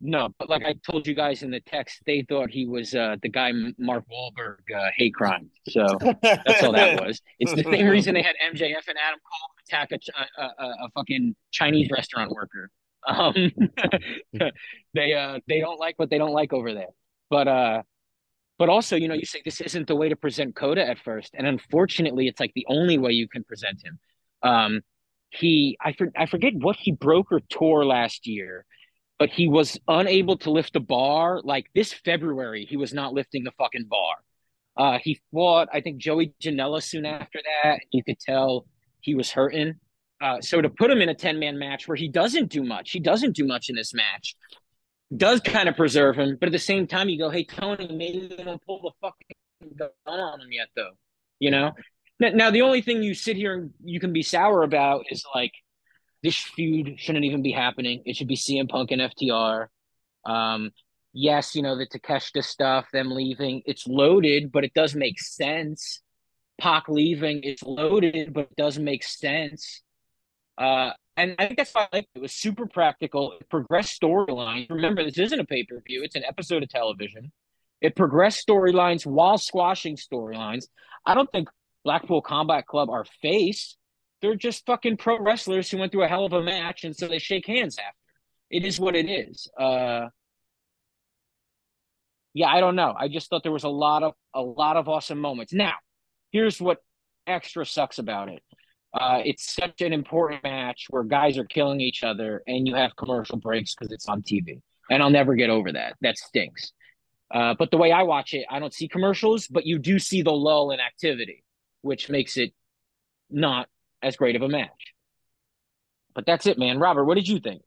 No, but like I told you guys in the text, they thought he was uh, the guy Mark Wahlberg uh, hate crime. So that's all that was. It's the same reason they had MJF and Adam Cole attack a, a, a, a fucking Chinese restaurant worker. Um, they uh, they don't like what they don't like over there. But uh, but also, you know, you say this isn't the way to present Kota at first, and unfortunately, it's like the only way you can present him. Um, he I for, I forget what he broke or tore last year but he was unable to lift the bar. Like this February, he was not lifting the fucking bar. Uh, he fought, I think, Joey Janela soon after that. You could tell he was hurting. Uh, so to put him in a 10 man match where he doesn't do much, he doesn't do much in this match, does kind of preserve him. But at the same time, you go, hey, Tony, maybe they don't pull the fucking gun on him yet, though. You know? Now, now, the only thing you sit here and you can be sour about is like, this feud shouldn't even be happening. It should be CM Punk and FTR. Um, yes, you know, the Takeshita stuff, them leaving, it's loaded, but it does make sense. Pac leaving is loaded, but it does make sense. Uh, and I think that's why it. It was super practical. It progressed storylines. Remember, this isn't a pay per view, it's an episode of television. It progressed storylines while squashing storylines. I don't think Blackpool Combat Club are face. They're just fucking pro wrestlers who went through a hell of a match, and so they shake hands after. It is what it is. Uh, yeah, I don't know. I just thought there was a lot of a lot of awesome moments. Now, here's what extra sucks about it. Uh, it's such an important match where guys are killing each other, and you have commercial breaks because it's on TV. And I'll never get over that. That stinks. Uh, but the way I watch it, I don't see commercials, but you do see the lull in activity, which makes it not as great of a match. But that's it, man. Robert, what did you think?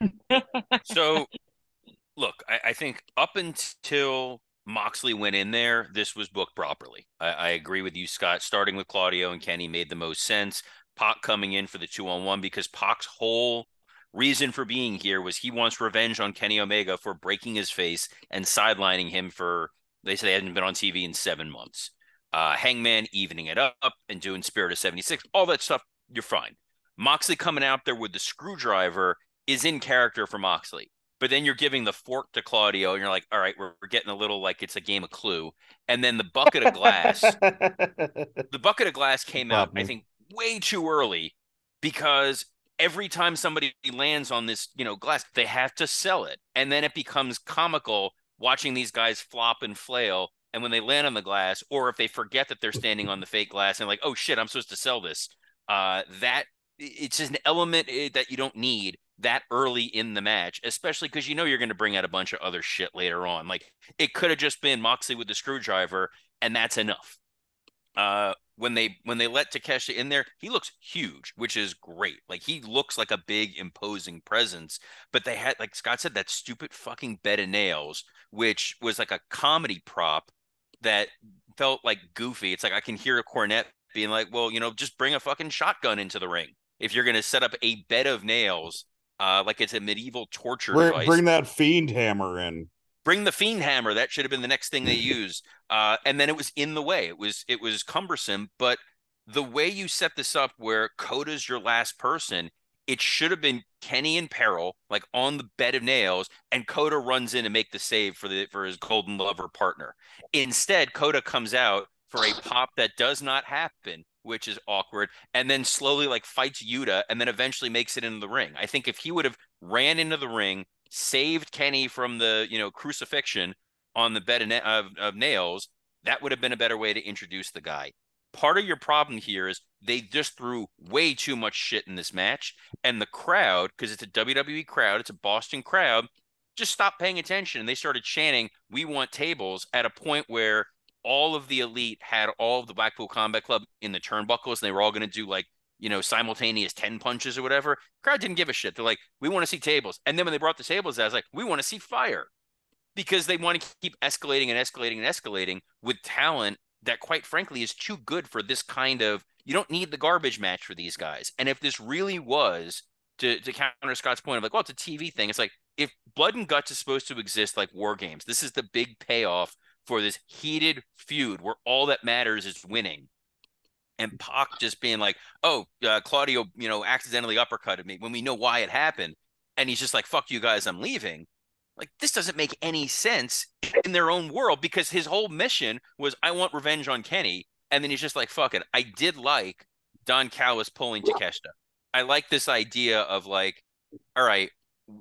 So, look, I, I think up until Moxley went in there, this was booked properly. I, I agree with you, Scott. Starting with Claudio and Kenny made the most sense. Pac coming in for the two on one because Pac's whole reason for being here was he wants revenge on Kenny Omega for breaking his face and sidelining him for they say they hadn't been on TV in seven months. Uh, Hangman evening it up and doing Spirit of 76, all that stuff, you're fine. Moxley coming out there with the screwdriver is in character for Moxley. But then you're giving the fork to Claudio, and you're like, all right, we're, we're getting a little like it's a game of clue. And then the bucket of glass, the bucket of glass came out, I think, way too early because every time somebody lands on this, you know, glass, they have to sell it. And then it becomes comical watching these guys flop and flail. And when they land on the glass, or if they forget that they're standing on the fake glass and like, oh shit, I'm supposed to sell this. Uh, that it's just an element eh, that you don't need that early in the match, especially because you know you're going to bring out a bunch of other shit later on. Like it could have just been Moxley with the screwdriver, and that's enough. Uh, when they when they let Takeshita in there, he looks huge, which is great. Like he looks like a big imposing presence. But they had, like Scott said, that stupid fucking bed of nails, which was like a comedy prop that felt like goofy. It's like I can hear a Cornette being like, "Well, you know, just bring a fucking shotgun into the ring if you're going to set up a bed of nails." Uh, like it's a medieval torture Bring, device bring that fiend hammer in. bring the fiend hammer that should have been the next thing they used uh, and then it was in the way it was it was cumbersome but the way you set this up where kota's your last person it should have been kenny in peril like on the bed of nails and kota runs in to make the save for the for his golden lover partner instead kota comes out for a pop that does not happen which is awkward and then slowly like fights yuta and then eventually makes it into the ring i think if he would have ran into the ring saved Kenny from the you know crucifixion on the bed of, of, of nails, that would have been a better way to introduce the guy. Part of your problem here is they just threw way too much shit in this match, and the crowd, because it's a WWE crowd, it's a Boston crowd, just stopped paying attention and they started chanting, "We want tables" at a point where all of the elite had all of the Blackpool Combat Club in the turnbuckles, and they were all going to do like you know, simultaneous 10 punches or whatever. Crowd didn't give a shit. They're like, we want to see tables. And then when they brought the tables, I was like, we want to see fire because they want to keep escalating and escalating and escalating with talent that, quite frankly, is too good for this kind of. You don't need the garbage match for these guys. And if this really was to, to counter Scott's point of like, well, it's a TV thing, it's like if Blood and Guts is supposed to exist like War Games, this is the big payoff for this heated feud where all that matters is winning and Pac just being like, "Oh, uh, Claudio, you know, accidentally uppercutted me," when we know why it happened, and he's just like, "Fuck you guys, I'm leaving." Like this doesn't make any sense in their own world because his whole mission was, "I want revenge on Kenny," and then he's just like, "Fuck it." I did like Don Callis pulling Takeshita. I like this idea of like, all right,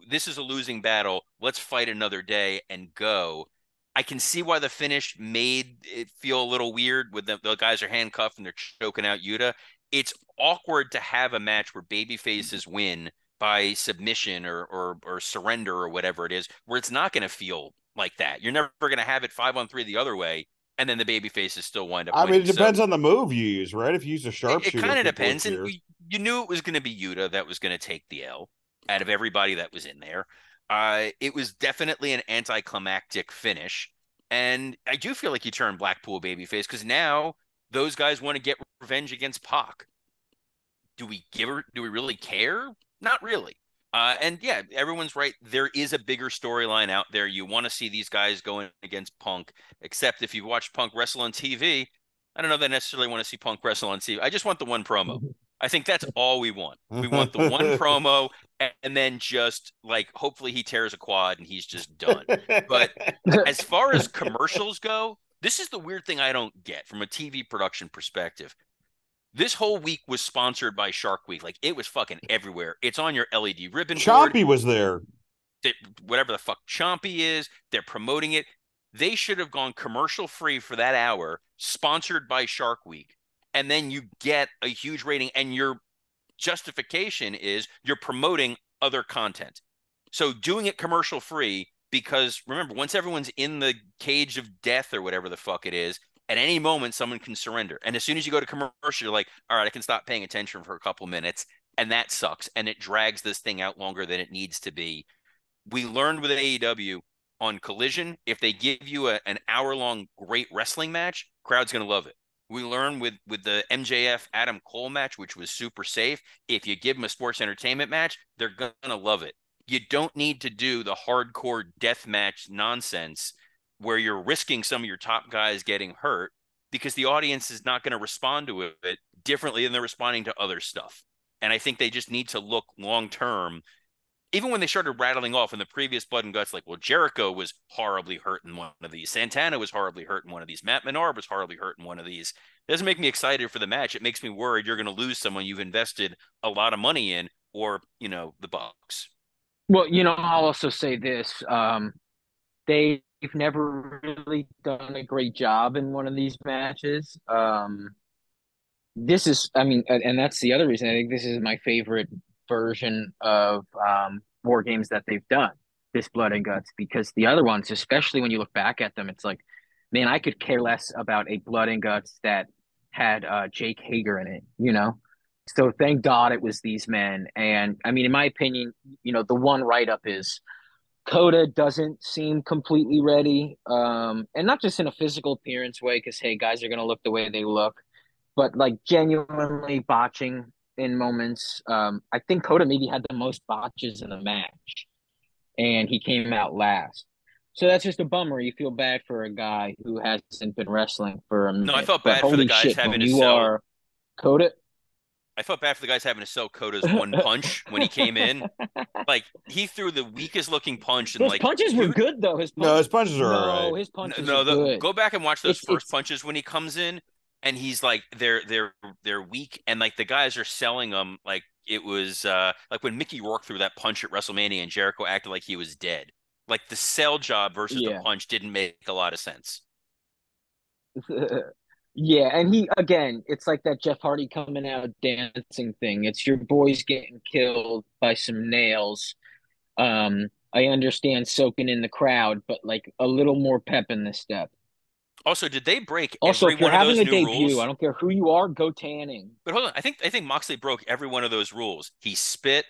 this is a losing battle. Let's fight another day and go. I can see why the finish made it feel a little weird with the, the guys are handcuffed and they're choking out Yuta. It's awkward to have a match where baby faces win by submission or or, or surrender or whatever it is, where it's not going to feel like that. You're never going to have it five on three the other way, and then the baby faces still wind up. I mean, it depends So on the move you use, right? If you use a sharp, it, sharpshooter, kind of depends, and you, you knew it was going to be Yuta that was going to take the L out of everybody that was in there. Uh, it was definitely an anticlimactic finish. And I do feel like you turned Blackpool babyface because now those guys want to get revenge against Pac. Do we give her? Do we really care? Not really. Uh, and yeah, everyone's right. There is a bigger storyline out there. You want to see these guys going against Punk. Except if you watch Punk wrestle on TV, I don't know that I necessarily want to see Punk wrestle on TV. I just want the one promo. I think that's all we want. We want the one promo, and, and then just like hopefully he tears a quad and he's just done. But as far as commercials go, this is the weird thing I don't get from a TV production perspective. This whole week was sponsored by Shark Week. Like it was fucking everywhere. It's on your LED ribbon board. Chompy was there. Whatever the fuck Chompy is, they're promoting it. They should have gone commercial free for that hour, sponsored by Shark Week. And then you get a huge rating, and your justification is you're promoting other content. So doing it commercial free because remember, once everyone's in the cage of death or whatever the fuck it is, at any moment someone can surrender. And as soon as you go to commercial, you're like, all right, I can stop paying attention for a couple minutes. And that sucks. And it drags this thing out longer than it needs to be. We learned with AEW on Collision, if they give you a, an hour long great wrestling match, crowd's gonna love it. We learned with with the MJF Adam Cole match, which was super safe. If you give them a sports entertainment match, they're gonna love it. You don't need to do the hardcore death match nonsense where you're risking some of your top guys getting hurt because the audience is not going to respond to it differently than they're responding to other stuff. And I think they just need to look long term. Even when they started rattling off in the previous Blood and Guts, like, well, Jericho was horribly hurt in one of these. Santana was horribly hurt in one of these. Matt Menard was horribly hurt in one of these. It doesn't make me excited for the match. It makes me worried you're going to lose someone you've invested a lot of money in, or you know, the Bucks. Well, you know, I'll also say this. Um, they've never really done a great job in one of these matches. Um, this is, I mean, and that's the other reason I think this is my favorite version of um, war games that they've done. This blood and guts, because the other ones, especially when you look back at them, it's like, man, I could care less about a blood and guts that had uh, Jake Hager in it, you know? So thank God it was these men. And I mean, in my opinion, you know, the one write up is Kota doesn't seem completely ready. Um, and not just in a physical appearance way, because hey, guys are gonna look the way they look, but like genuinely botching in moments. Um, I think Kota maybe had the most botches in the match, and he came out last. So that's just a bummer. You feel bad for a guy who hasn't been wrestling for a minute. No, I felt bad for the guys shit, having to you sell- are Kota. I felt bad for the guys having to sell Kota's one punch when he came in. Like he threw the weakest looking punch and His like punches were good though. His No, his punches are no, all right. his punches no, are the, good. go back and watch those It's- first it's- punches when he comes in, and he's like they're they're they're weak, and like the guys are selling them like it was uh like when Mickey Rourke threw that punch at WrestleMania and Jericho acted like he was dead. Like the sell job versus Yeah. the punch didn't make a lot of sense. yeah, and he again, it's like that Jeff Hardy coming out dancing thing. It's your boys getting killed by some nails. Um, I understand soaking in the crowd, but like a little more pep in the step. Also, did they break Also, every if you're one of having those a new debut, rules? I don't care who you are, go tanning. But hold on, I think I think Moxley broke every one of those rules. He spit.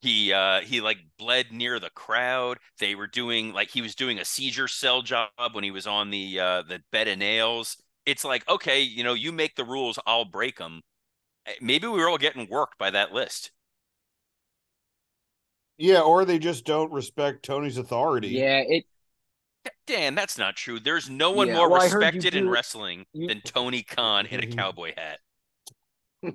He uh he like bled near the crowd. They were doing like he was doing a seizure sell job when he was on the uh the bed of nails. It's like okay, you know, you make the rules, I'll break them. Maybe we were all getting worked by that list. Yeah, or they just don't respect Tony's authority. Yeah, it Dan, that's not true. There's no one Yeah, more well, I heard you respected in do- wrestling you- than Tony Khan in a cowboy hat.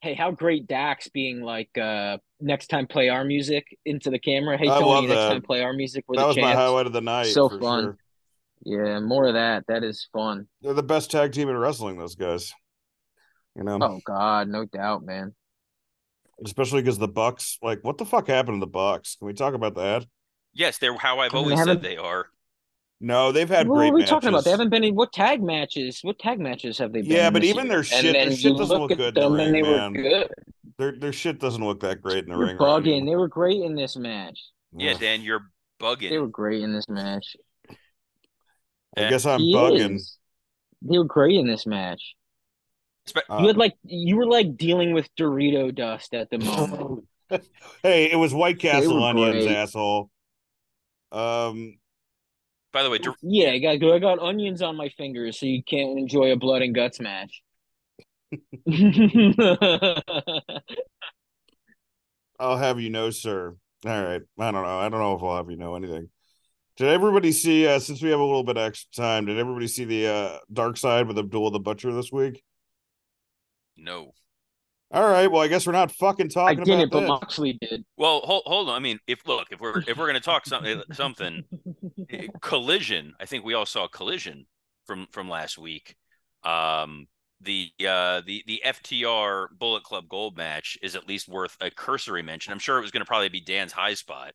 hey, how great Dax being like uh next time play our music into the camera. Hey I Tony, love next that. time play our music. We're that the was my highlight of the night. So for fun. sure. Yeah, more of that. That is fun. They're the best tag team in wrestling. Those guys. You know, Oh God, no doubt, man. especially because the Bucks. Like, what the fuck happened to the Bucks? Can we talk about that? Yes, they're how I've Come always they said they are. No, they've had what great are we matches. talking about? They haven't been in what tag matches? What tag matches have they been? Yeah, but even year? their shit- their shit doesn't look look at good in the them and ring, they man. were good. Their their shit doesn't look that great in the You're ring. right bugging. anymore. They were great in this match. Yeah, Ugh. Dan, you're bugging. They were great in this match. I guess I'm He bugging. is. They were great in this match. Spe- Uh, You had like you were like dealing with Dorito dust at the moment. hey, it was White Castle onions, great. asshole. Um, By the way, Dor- yeah, I got I got onions on my fingers, so you can't enjoy a blood and guts match. I'll have you know, sir. All right, I don't know. I don't know if I'll have you know anything. Did everybody see? Uh, since we have a little bit of extra time, did everybody see the uh, Dark Side with Abdullah the Butcher this week? no. All right, well, I guess we're not fucking I talking didn't, about but this. Moxley did. Well, hold hold on. I mean, if look, if we're if we're gonna talk something something, eh, collision. I think we all saw collision from from last week. Um, the uh the the FTR Bullet Club Gold match is at least worth a cursory mention. I'm sure it was gonna probably be Dan's high spot.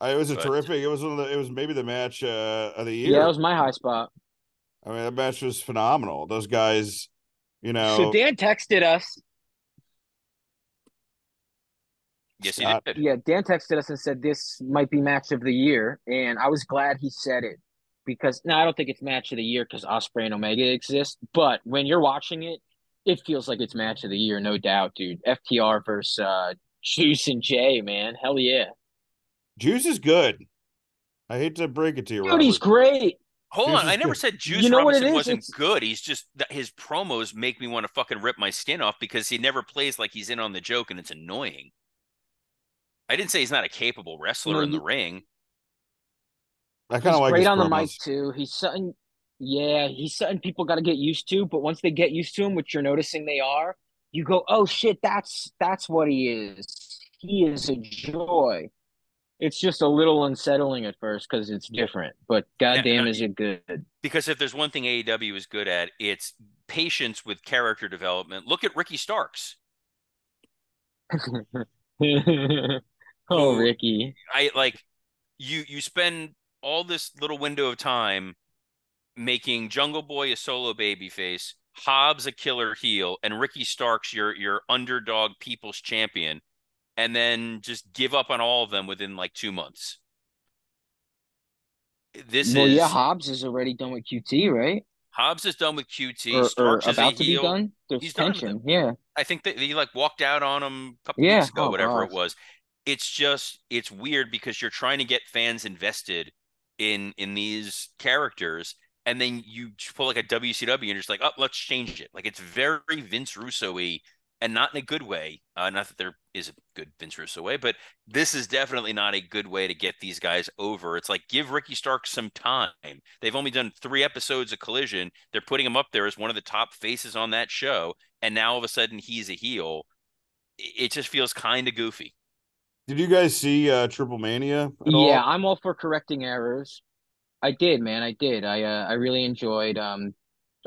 I, it was a but- terrific. It was one of the. It was maybe the match uh, of the year. Yeah, that was my high spot. I mean, that match was phenomenal. Those guys, you know, So Dan texted us. Yes, he Scott. did. Yeah, Dan texted us and said this might be match of the year, and I was glad he said it because now I don't think it's match of the year because Ospreay and Omega exist, but when you're watching it, it feels like it's match of the year, no doubt, dude. FTR versus uh, Juice and Jay, man, hell yeah, Juice is good. I hate to break it to you, dude, Robert. he's great. Hold Juice on, is I never good. said Juice You know what it Robinson wasn't It's- good. He's just his promos make me want to fucking rip my skin off because he never plays like he's in on the joke and it's annoying. I didn't say he's not a capable wrestler No, in mm-hmm. the ring. I kind of like great his on the mic too. He's something. Yeah, he's something people got to get used to. But once they get used to him, which you're noticing they are, you go, "Oh shit, that's that's what he is. He is a joy." It's just a little unsettling at first because it's different, but goddamn, is it good? Because if there's one thing AEW is good at, it's patience with character development. Look at Ricky Starks. oh, Ricky. I like you you spend all this little window of time making Jungle Boy a solo babyface, Hobbs a killer heel, and Ricky Starks your your underdog people's champion, and then just give up on all of them within like two months. This well, is yeah, Hobbs is already done with QT, right? Hobbs is done with QT. or, or Starks a about to be done. There's He's done tension. Yeah. I think that he like walked out on him a couple Yeah. weeks ago, Oh, whatever God. it was. It's just it's weird because you're trying to get fans invested in in these characters, and then you pull like a WCW and you're just like, oh, let's change it. Like it's very Vince Russo-y and not in a good way. Uh, not that there is a good Vince Russo way, but this is definitely not a good way to get these guys over. It's like give Ricky Stark some time. They've only done three episodes of Collision. They're putting him up there as one of the top faces on that show, and now all of a sudden he's a heel. It it just feels kind of goofy. Did you guys see uh Triple Mania? at Yeah, all? I'm all for correcting errors. I did, man. I did. I uh, I really enjoyed um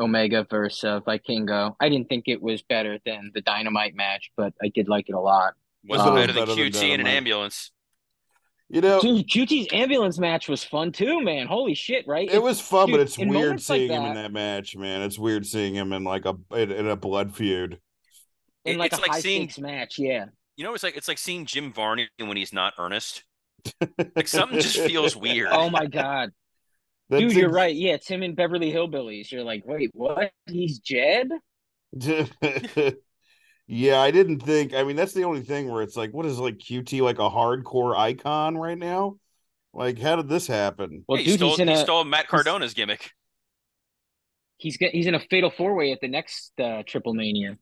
Omega versus uh, Vikingo. I didn't think it was better than the Dynamite match, but I did like it a lot. What's Um, better than Better than QT in an ambulance? You know, Dude, QT's ambulance match was fun too, man. Holy shit, right? it was fun, but it's weird moments like seeing him in that- that match, man. It's weird seeing him in like a in, in a blood feud. in like it's a like high seeing- stakes match. Yeah. You know, it's like it's like seeing Jim Varney when he's not earnest. Like something just feels weird. Oh my god, That's dude, you're ex- right. Yeah, it's him in Beverly Hillbillies. You're like, wait, what? He's Jed? yeah, I didn't think. I mean, that's the only thing where it's like, what is like QT like a hardcore icon right now? Like, how did this happen? Well, Hey, dude, he stole, he's in he a stole Matt he's- Cardona's gimmick. he's get, he's in a fatal four way at the next uh, Triple Mania.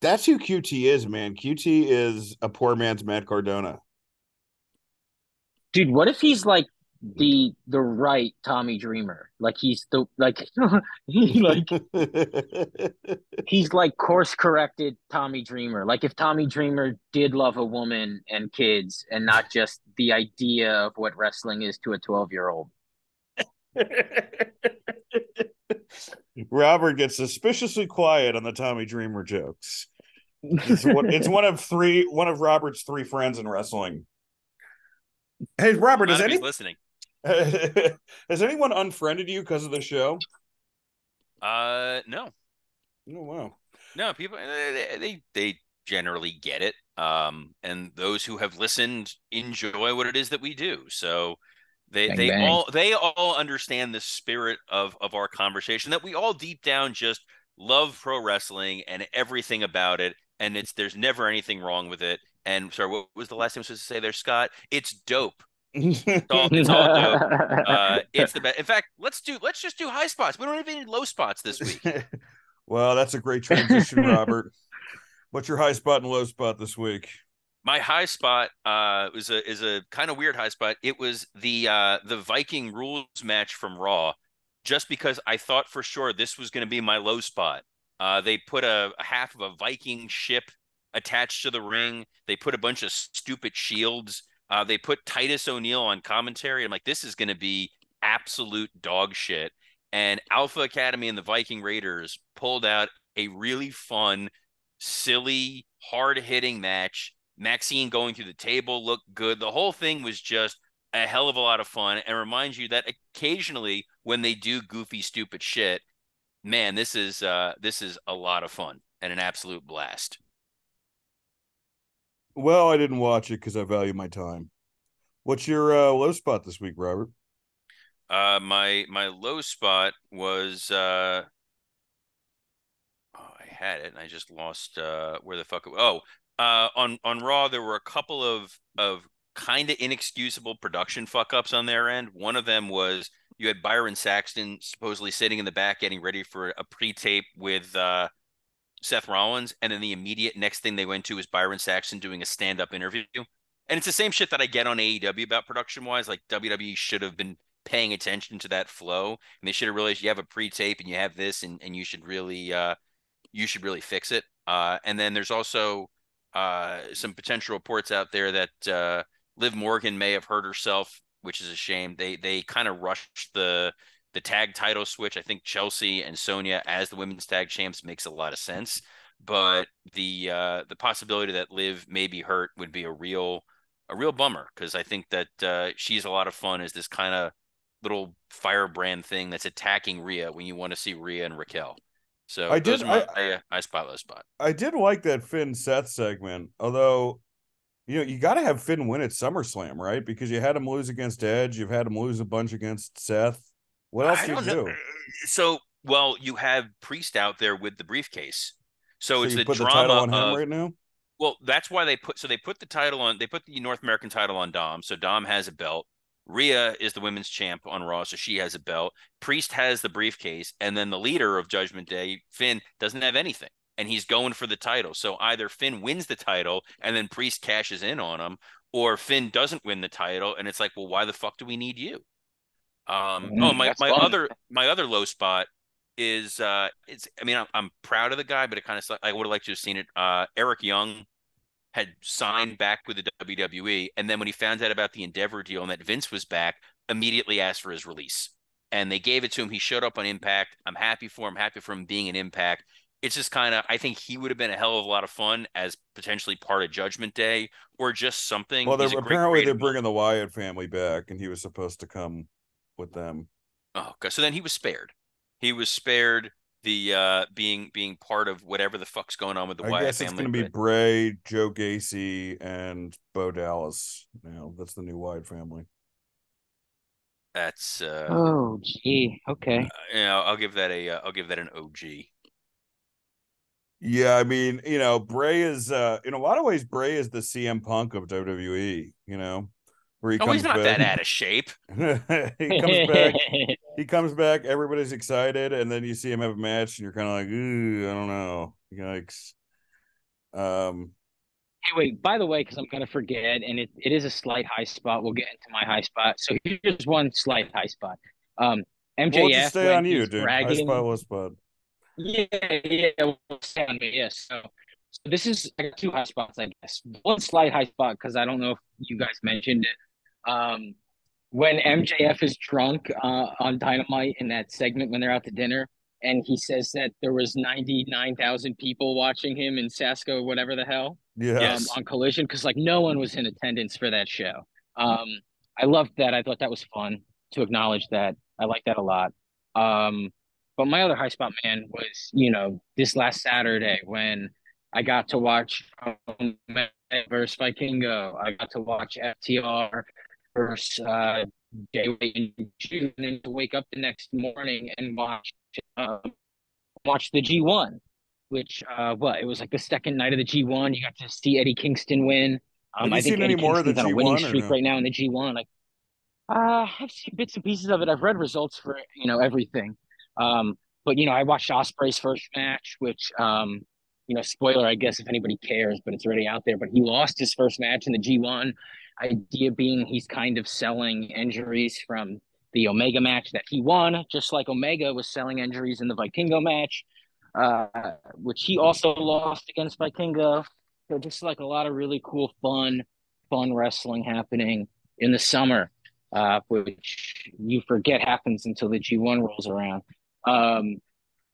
That's who QT is, man. QT is a poor man's Matt Cardona. Dude, what if he's like the the right Tommy Dreamer? Like he's the like he like he's like course corrected Tommy Dreamer. Like if Tommy Dreamer did love a woman and kids and not just the idea of what wrestling is to a 12 year old. Robert gets suspiciously quiet on the Tommy Dreamer jokes. It's one, it's one of three, one of Robert's three friends in wrestling. Hey, Robert, None has any listening. has anyone unfriended you because of the show? Uh, no, Oh wow. no. People they they, they generally get it. Um, and those who have listened enjoy what it is that we do. So they Bang, they bang. all they all understand the spirit of of our conversation that we all deep down just love pro wrestling and everything about it. And it's there's never anything wrong with it. And sorry, what was the last thing I was supposed to say there, Scott? It's dope. It's all, it's all dope. Uh, it's the best. In fact, let's do let's just do high spots. We don't even need low spots this week. well, that's a great transition, Robert. What's your high spot and low spot this week? My high spot uh is a is a kind of weird high spot. It was the uh the Viking rules match from Raw, just because I thought for sure this was going to be my low spot. Uh, they put a, a half of a Viking ship attached to the ring. They put a bunch of stupid shields. Uh, they put Titus O'Neil on commentary. I'm like, this is going to be absolute dog shit. And Alpha Academy and the Viking Raiders pulled out a really fun, silly, hard hitting match. Maxxine going through the table looked good. The whole thing was just a hell of a lot of fun and reminds you that occasionally when they do goofy, stupid shit, man, this is uh this is a lot of fun and an absolute blast. Well, I didn't watch it because I value my time. What's your uh, low spot this week, Robert? Uh my my low spot was uh oh, I had it and I just lost uh where the fuck it, oh uh on on Raw there were a couple of of kind of inexcusable production fuck ups on their end. One of them was you had Byron Saxton supposedly sitting in the back getting ready for a pre-tape with uh Seth Rollins, and then the immediate next thing they went to was Byron Saxton doing a stand-up interview. And it's the same shit that I get on AEW about production wise. Like WWE should have been paying attention to that flow, and they should have realized you have a pre-tape and you have this, and and you should really uh you should really fix it. Uh, and then there's also uh some potential reports out there that uh Liv Morgan may have hurt herself, which is a shame. They they kind of rushed the the tag title switch. I think Chelsea and Sonya as the women's tag champs makes a lot of sense, but the uh, the possibility that Liv may be hurt would be a real a real bummer because I think that uh, she's a lot of fun as this kind of little firebrand thing that's attacking Rhea when you want to see Rhea and Raquel. So I did- my I, I spot low spot. I did like that Finn Seth segment, although you know you got to have Finn win at SummerSlam, right? Because you had him lose against Edge, you've had him lose a bunch against Seth. What else do you know. So, well, you have Priest out there with the briefcase. So, So it's the the drama title on him of right now. well, that's why they put so they put the title on they put the North American title on Dom. So Dom has a belt. Rhea is the women's champ on Raw, so she has a belt. Priest has the briefcase, and then the leader of Judgment Day, Finn, doesn't have anything, and he's going for the title. So either Finn wins the title, and then Priest cashes in on him, or Finn doesn't win the title, and it's like, well, why the fuck do we need you? Um, Mm, oh my my fun. other my other low spot is uh it's I mean I'm, I'm proud of the guy, but it kind of I would have liked to have seen it. Uh, Eric Young had signed back with the WWE, and then when he found out about the Endeavor deal and that Vince was back, immediately asked for his release. And they gave it to him. He showed up on Impact. I'm happy for him. Happy for him being an Impact. It's just kind of I think he would have been a hell of a lot of fun as potentially part of Judgment Day or just something. Well, they're He's a great apparently they're bringing the Wyatt family back, and he was supposed to come with them. Oh, okay. So then he was spared. He was spared the uh being being part of whatever the fuck's going on with the I Wyatt guess it's family. going to be but- Bray, Joe Gacy, and Bo Dallas. Now that's the new Wyatt family. That's uh, Oh, gee. Okay. you know, I'll give that a uh, I'll give that an OG. Yeah, I mean, you know, Bray is uh in a lot of ways Bray is the CM Punk of WWE, you know, where he Oh, comes he's not back. that out of shape. he comes back, he comes back, everybody's excited, and then you see him have a match and you're kind of like, ooh, I don't know. Yikes. Um Hey, wait, by the way, because I'm going to forget, and it, it is a slight high spot. We'll get into my high spot. So here's one slight high spot. Um, MJF. we'll just stay on you, he's dude. High spot, low spot. Yeah, yeah, we'll stay on me. Yes. So, so this is I got two high spots, I guess. One slight high spot because I don't know if you guys mentioned it. Um, when MJF is drunk uh, on Dynamite in that segment when they're out to dinner, and he says that there was ninety nine thousand people watching him in Sasko, whatever the hell Yes. um, on Collision because like no one was in attendance for that show. Um, I loved that. I thought that was fun to acknowledge that. I like that a lot. Um, but my other high spot man was you know this last Saturday when I got to watch um, versus Vikingo. I got to watch FTR versus uh, White and Juice, and to wake up the next morning and watch um, watch the G one which uh what it was like the second night of the G1. You got to see Eddie Kingston win. Um, Have you I think seen Eddie any more of the Kingston's on a winning G1 streak no? right now in the G1. Like, uh, I've seen bits and pieces of it. I've read results for you know everything. Um, but you know, I watched Ospreay's first match, which um, you know, spoiler, I guess if anybody cares, but it's already out there. But he lost his first match in the G1. Idea being he's kind of selling injuries from the Omega match that he won, just like Omega was selling injuries in the Vikingo match uh, which he also lost against Vikingo. So just like a lot of really cool, fun, fun wrestling happening in the summer, uh, which you forget happens until the G1 rolls around. Um,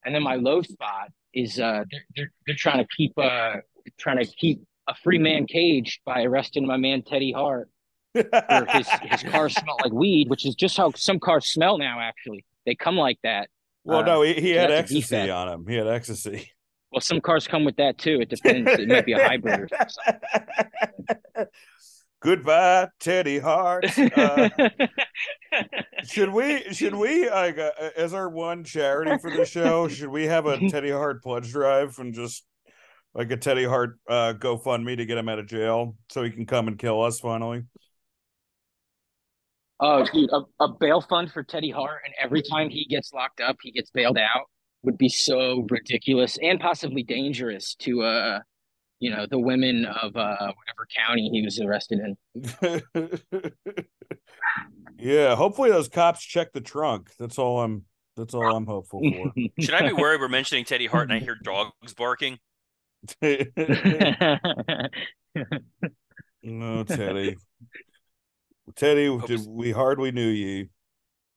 and then my low spot is uh, they're, they're, they're trying to keep uh, trying to keep a free man caged by arresting my man Teddy Hart his his car smelled like weed, which is just how some cars smell now. Actually, they come like that. well, Uh, no, he, he so had ecstasy on him. He had ecstasy. Well, some cars come with that too. It depends. It might be a hybrid or something. Goodbye, Teddy Hart. Uh, should we should we like uh, as our one charity for the show? Should we have a Teddy Hart pledge drive and just like a Teddy Hart uh, GoFundMe to get him out of jail so he can come and kill us finally? Oh, dude, a, a bail fund for Teddy Hart, and every time he gets locked up, he gets bailed out, would be so ridiculous and possibly dangerous to, uh, you know, the women of uh, whatever county he was arrested in. yeah, hopefully those cops check the trunk. That's all I'm. That's all I'm hopeful for. Should I be worried we're mentioning Teddy Hart and I hear dogs barking? no, Teddy. Teddy, Hope did, it's- we hardly knew ye.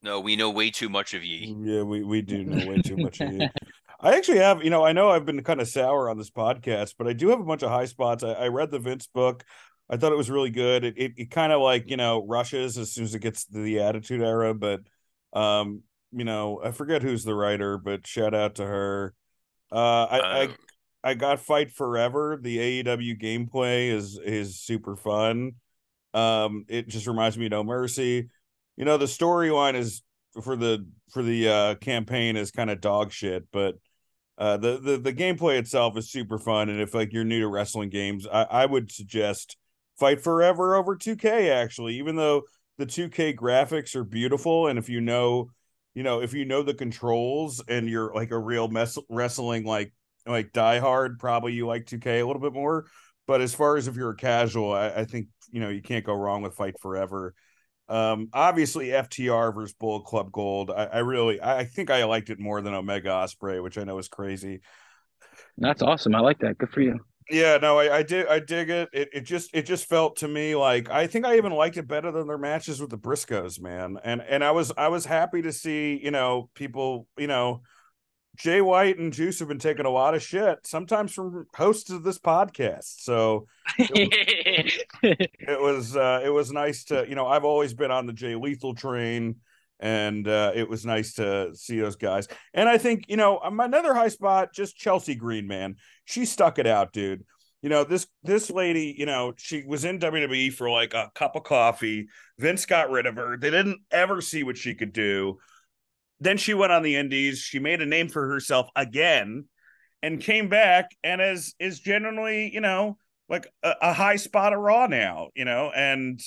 No, we know way too much of ye. Yeah, we, we do know way too much of you. I actually have, you know, I know I've been kind of sour on this podcast, but I do have a bunch of high spots. I, I read the Vince book. I thought it was really good. It it, it kind of like, you know, rushes as soon as it gets to the attitude era, but um, you know, I forget who's the writer, but shout out to her. Uh I, Uh, I got Fight Forever. The AEW gameplay is is super fun. Um, it just reminds me of No Mercy. You know, the storyline is for the for the uh campaign is kind of dog shit, but uh the, the the gameplay itself is super fun. And if like you're new to wrestling games, I, I would suggest Fight Forever over 2K actually, even though the 2K graphics are beautiful, and if you know, you know, if you know the controls and you're like a real mess wrestling like like die hard, probably you like 2K a little bit more. But as far as if you're a casual, I, I think you know you can't go wrong with Fight Forever. Um, obviously FTR versus Bullet Club Gold. I, I really, I think I liked it more than Omega Ospreay, which I know is crazy. That's awesome. I like that. Good for you. Yeah, no, I, I did, I dig it. It, it just, it just felt to me like I think I even liked it better than their matches with the Briscoes, man. And and I was, I was happy to see, you know, people, you know, Jay White and Juice have been taking a lot of shit, sometimes from hosts of this podcast. So it, it was uh, it was nice to you know I've always been on the Jay Lethal train, and uh, it was nice to see those guys. And I think you know my another high spot just Chelsea Green, man. She stuck it out, dude. You know this this lady, you know she was in WWE for like a cup of coffee. Vince got rid of her. They didn't ever see what she could do then she went on the indies. She made a name for herself again and came back and is is generally you know like a, a high spot of raw now you know? And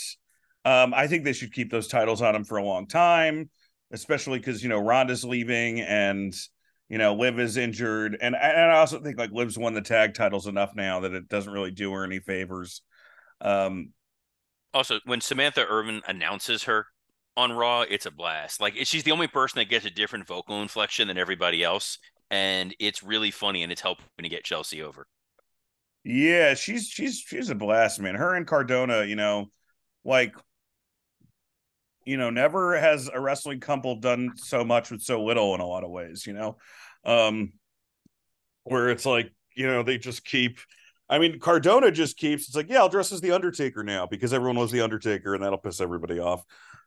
um i think they should keep those titles on them for a long time especially because you know ronda's leaving and you know liv is injured. And, and i also think like liv's won the tag titles enough now that it doesn't really do her any favors. Um also when samantha irvin announces her on Raw, it's a blast. Like she's the only person that gets a different vocal inflection than everybody else, and it's really funny and it's helping to get Chelsea over. Yeah, she's she's she's a blast, man. Her and Cardona, you know, like you know, never has a wrestling couple done so much with so little in a lot of ways, you know. Um where it's like, you know, they just keep I mean, Cardona just keeps it's like, yeah, I'll dress as the Undertaker now because everyone loves the Undertaker and that'll piss everybody off.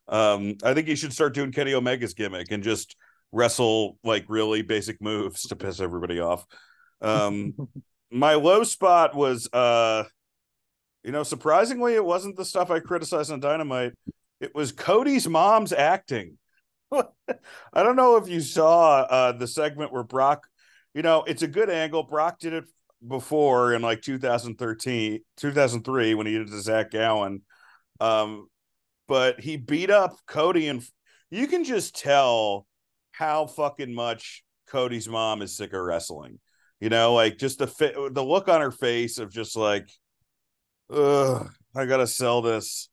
Um, I think he should start doing Kenny Omega's gimmick and just wrestle like really basic moves to piss everybody off. Um, my low spot was, uh, you know, surprisingly, it wasn't the stuff I criticized on Dynamite. It was Cody's mom's acting. I don't know if you saw uh, the segment where Brock, you know, it's a good angle. Brock did it before in like 2013, 2003 when he did the Zach Gowen. Um, but he beat up Cody, and you can just tell how fucking much Cody's mom is sick of wrestling. You know, like just the fit, the look on her face of just like, ugh, I gotta sell this.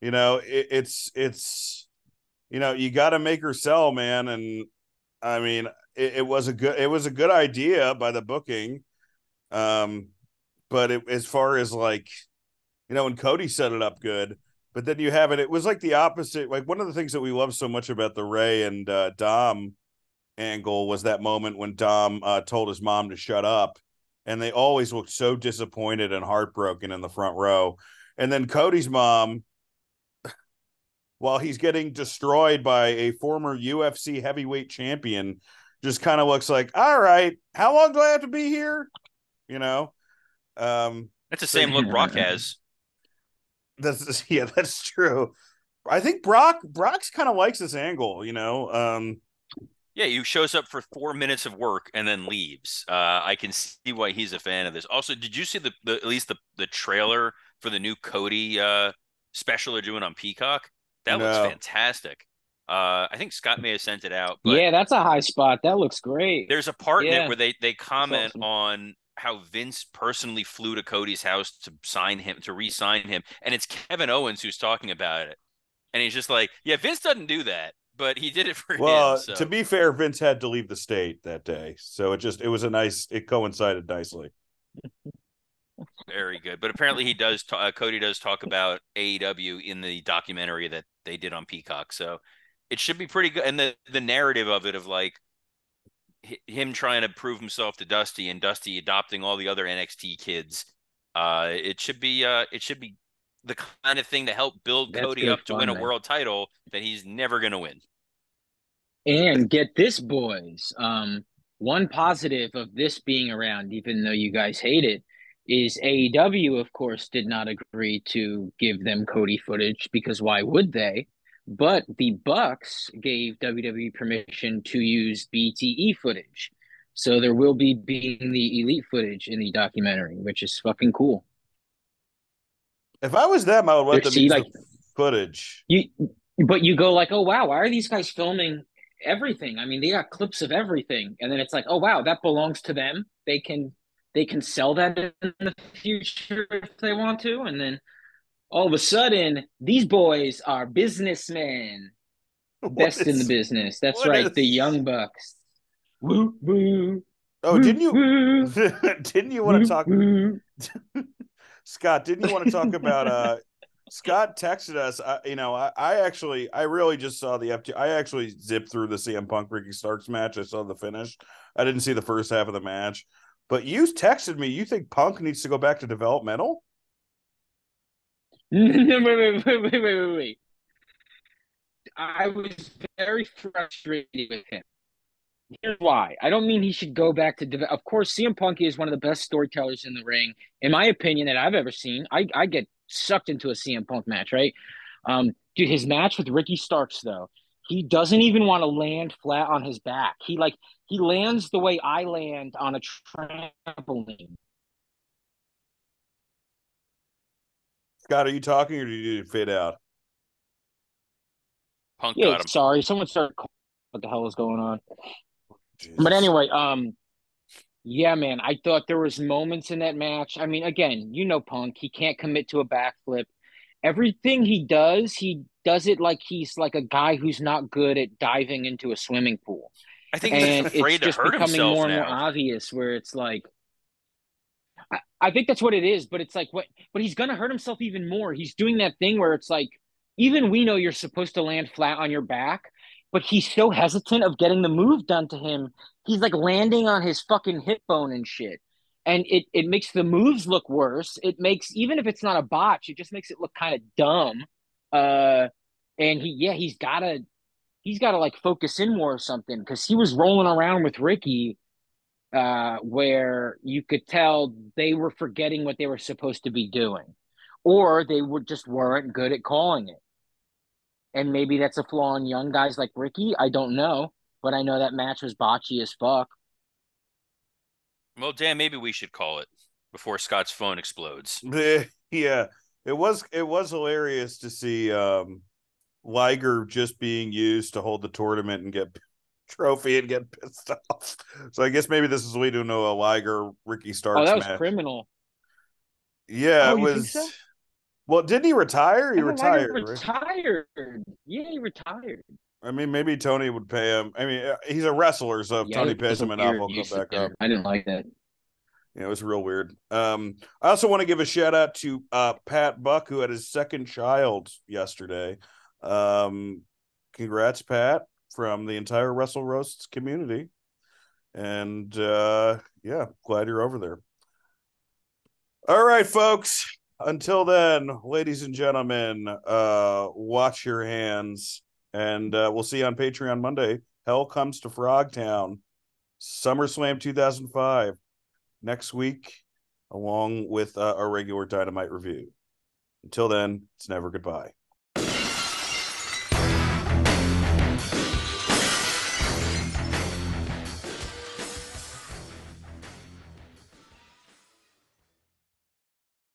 You know, it, it's it's, you know, you got to make her sell, man. And I mean, it, it, was a good it was a good idea by the booking, um, but it, as far as like, you know, when Cody set it up good, but then you have it. It was like the opposite. Like one of the things that we love so much about the Rey and uh, Dom angle was that moment when Dom uh, told his mom to shut up, and they always looked so disappointed and heartbroken in the front row. And then Cody's mom, while he's getting destroyed by a former UFC heavyweight champion, just kind of looks like, "All right, how long do I have to be here?" You know. Um, That's the same look Brock has. That's yeah, that's true. I think Brock Brock's kind of likes this angle, you know. Um yeah, he shows up for four minutes of work and then leaves. Uh, I can see why he's a fan of this. Also, did you see the, the at least the the trailer for the new Cody uh, special they're doing on Peacock? That no. looks fantastic. Uh, I think Scott may have sent it out. yeah, that's a high spot. That looks great. There's a part yeah. in it where they they comment awesome. on how Vince personally flew to Cody's house to sign him to re-sign him, and it's Kevin Owens who's talking about it, and he's just like, "Yeah, Vince doesn't do that, but he did it for well, him." Well, to be fair, Vince had to leave the state that day, so it just it was a nice it coincided nicely. Very good, but apparently he does. uh, Cody does talk about AEW in the documentary that they did on Peacock, so it should be pretty good. And the the narrative of it of like him trying to prove himself to Dusty and Dusty adopting all the other NXT kids. Uh, it should be uh, it should be the kind of thing to help build That's Cody up to win a man. world title that he's never going to win. And get this, boys. Um, one positive of this being around, even though you guys hate it, is AEW, of course, did not agree to give them Cody footage because why would they? But the Bucks gave WWE permission to use BTE footage. So there will be being the elite footage in the documentary, which is fucking cool. If I was them, I would let them See, use like- the footage. You but you go like, oh wow, why are these guys filming everything? I mean, they got clips of everything. And then it's like, oh wow, that belongs to them. They can they can sell that in the future if they want to. And then all of a sudden, these boys are businessmen. Best in the business. That's right, is- the young bucks. Woo woo. Oh, didn't you? Woo, didn't you want to talk, woo. Scott? Didn't you want to talk about? uh Scott texted us. I, you know, I, I actually, I really just saw the FT. I actually zipped through the CM Punk Ricky Starks match. I saw the finish. I didn't see the first half of the match. But you texted me. You think Punk needs to go back to developmental? Wait, wait, wait, wait, wait, wait. I was very frustrated with him. Here's why. I don't mean he should go back to. Deve- of course, CM Punk is one of the best storytellers in the ring, in my opinion, that I've ever seen. I, I get sucked into a CM Punk match, right? Um, dude, his match with Ricky Starks, though, he doesn't even want to land flat on his back. He like he lands the way I land on a trampoline. Scott, are you talking or did you fade out? Punk Yeah, got him. sorry, someone started. calling. What the hell is going on? Jesus. But anyway, um, yeah, man, I thought there was moments in that match. I mean, again, you know, Punk, he can't commit to a backflip. Everything he does, he does it like he's like a guy who's not good at diving into a swimming pool, I think and he's afraid it's to just hurt becoming himself more and more obvious. Where it's like, I, I think that's what it is. But it's like what, but he's gonna hurt himself even more. He's doing that thing where it's like, even we know you're supposed to land flat on your back, but he's so hesitant of getting the move done to him he's like landing on his fucking hip bone and shit. And it, it makes the moves look worse. It makes even if it's not a botch, it just makes it look kind of dumb. Uh and he yeah, he's gotta he's gotta like focus in more or something because he was rolling around with Ricky uh where you could tell they were forgetting what they were supposed to be doing. Or they were just weren't good at calling it. And maybe that's a flaw in young guys like Ricky. I don't know but I know that match was botchy as fuck. Well, Dan, maybe we should call it before Scott's phone explodes. yeah, it was it was hilarious to see um Liger just being used to hold the tournament and get trophy and get pissed off. So I guess maybe this is leading know a Liger Ricky Starks Oh, that was match. criminal. Yeah, Oh, it was. so? Well, didn't he retire? He Liger retired. right? Retired. Yeah, he retired. I mean, maybe Tony would pay him. I mean, uh, he's a wrestler, so if Yeah, Tony pays him enough, he'll come back up. I didn't like that. Yeah, it was real weird. Um, I also want to give a shout out to uh, Pat Buck, who had his second child yesterday. Um, congrats, Pat, from the entire Wrestle Roasts community. And uh, yeah, glad you're over there. All right, folks. Until then, ladies and gentlemen, uh, watch your hands, and uh, we'll see you on Patreon Monday. Hell comes to Frogtown, SummerSlam 2005 next week, along with uh, our regular Dynamite review. Until then, it's never goodbye.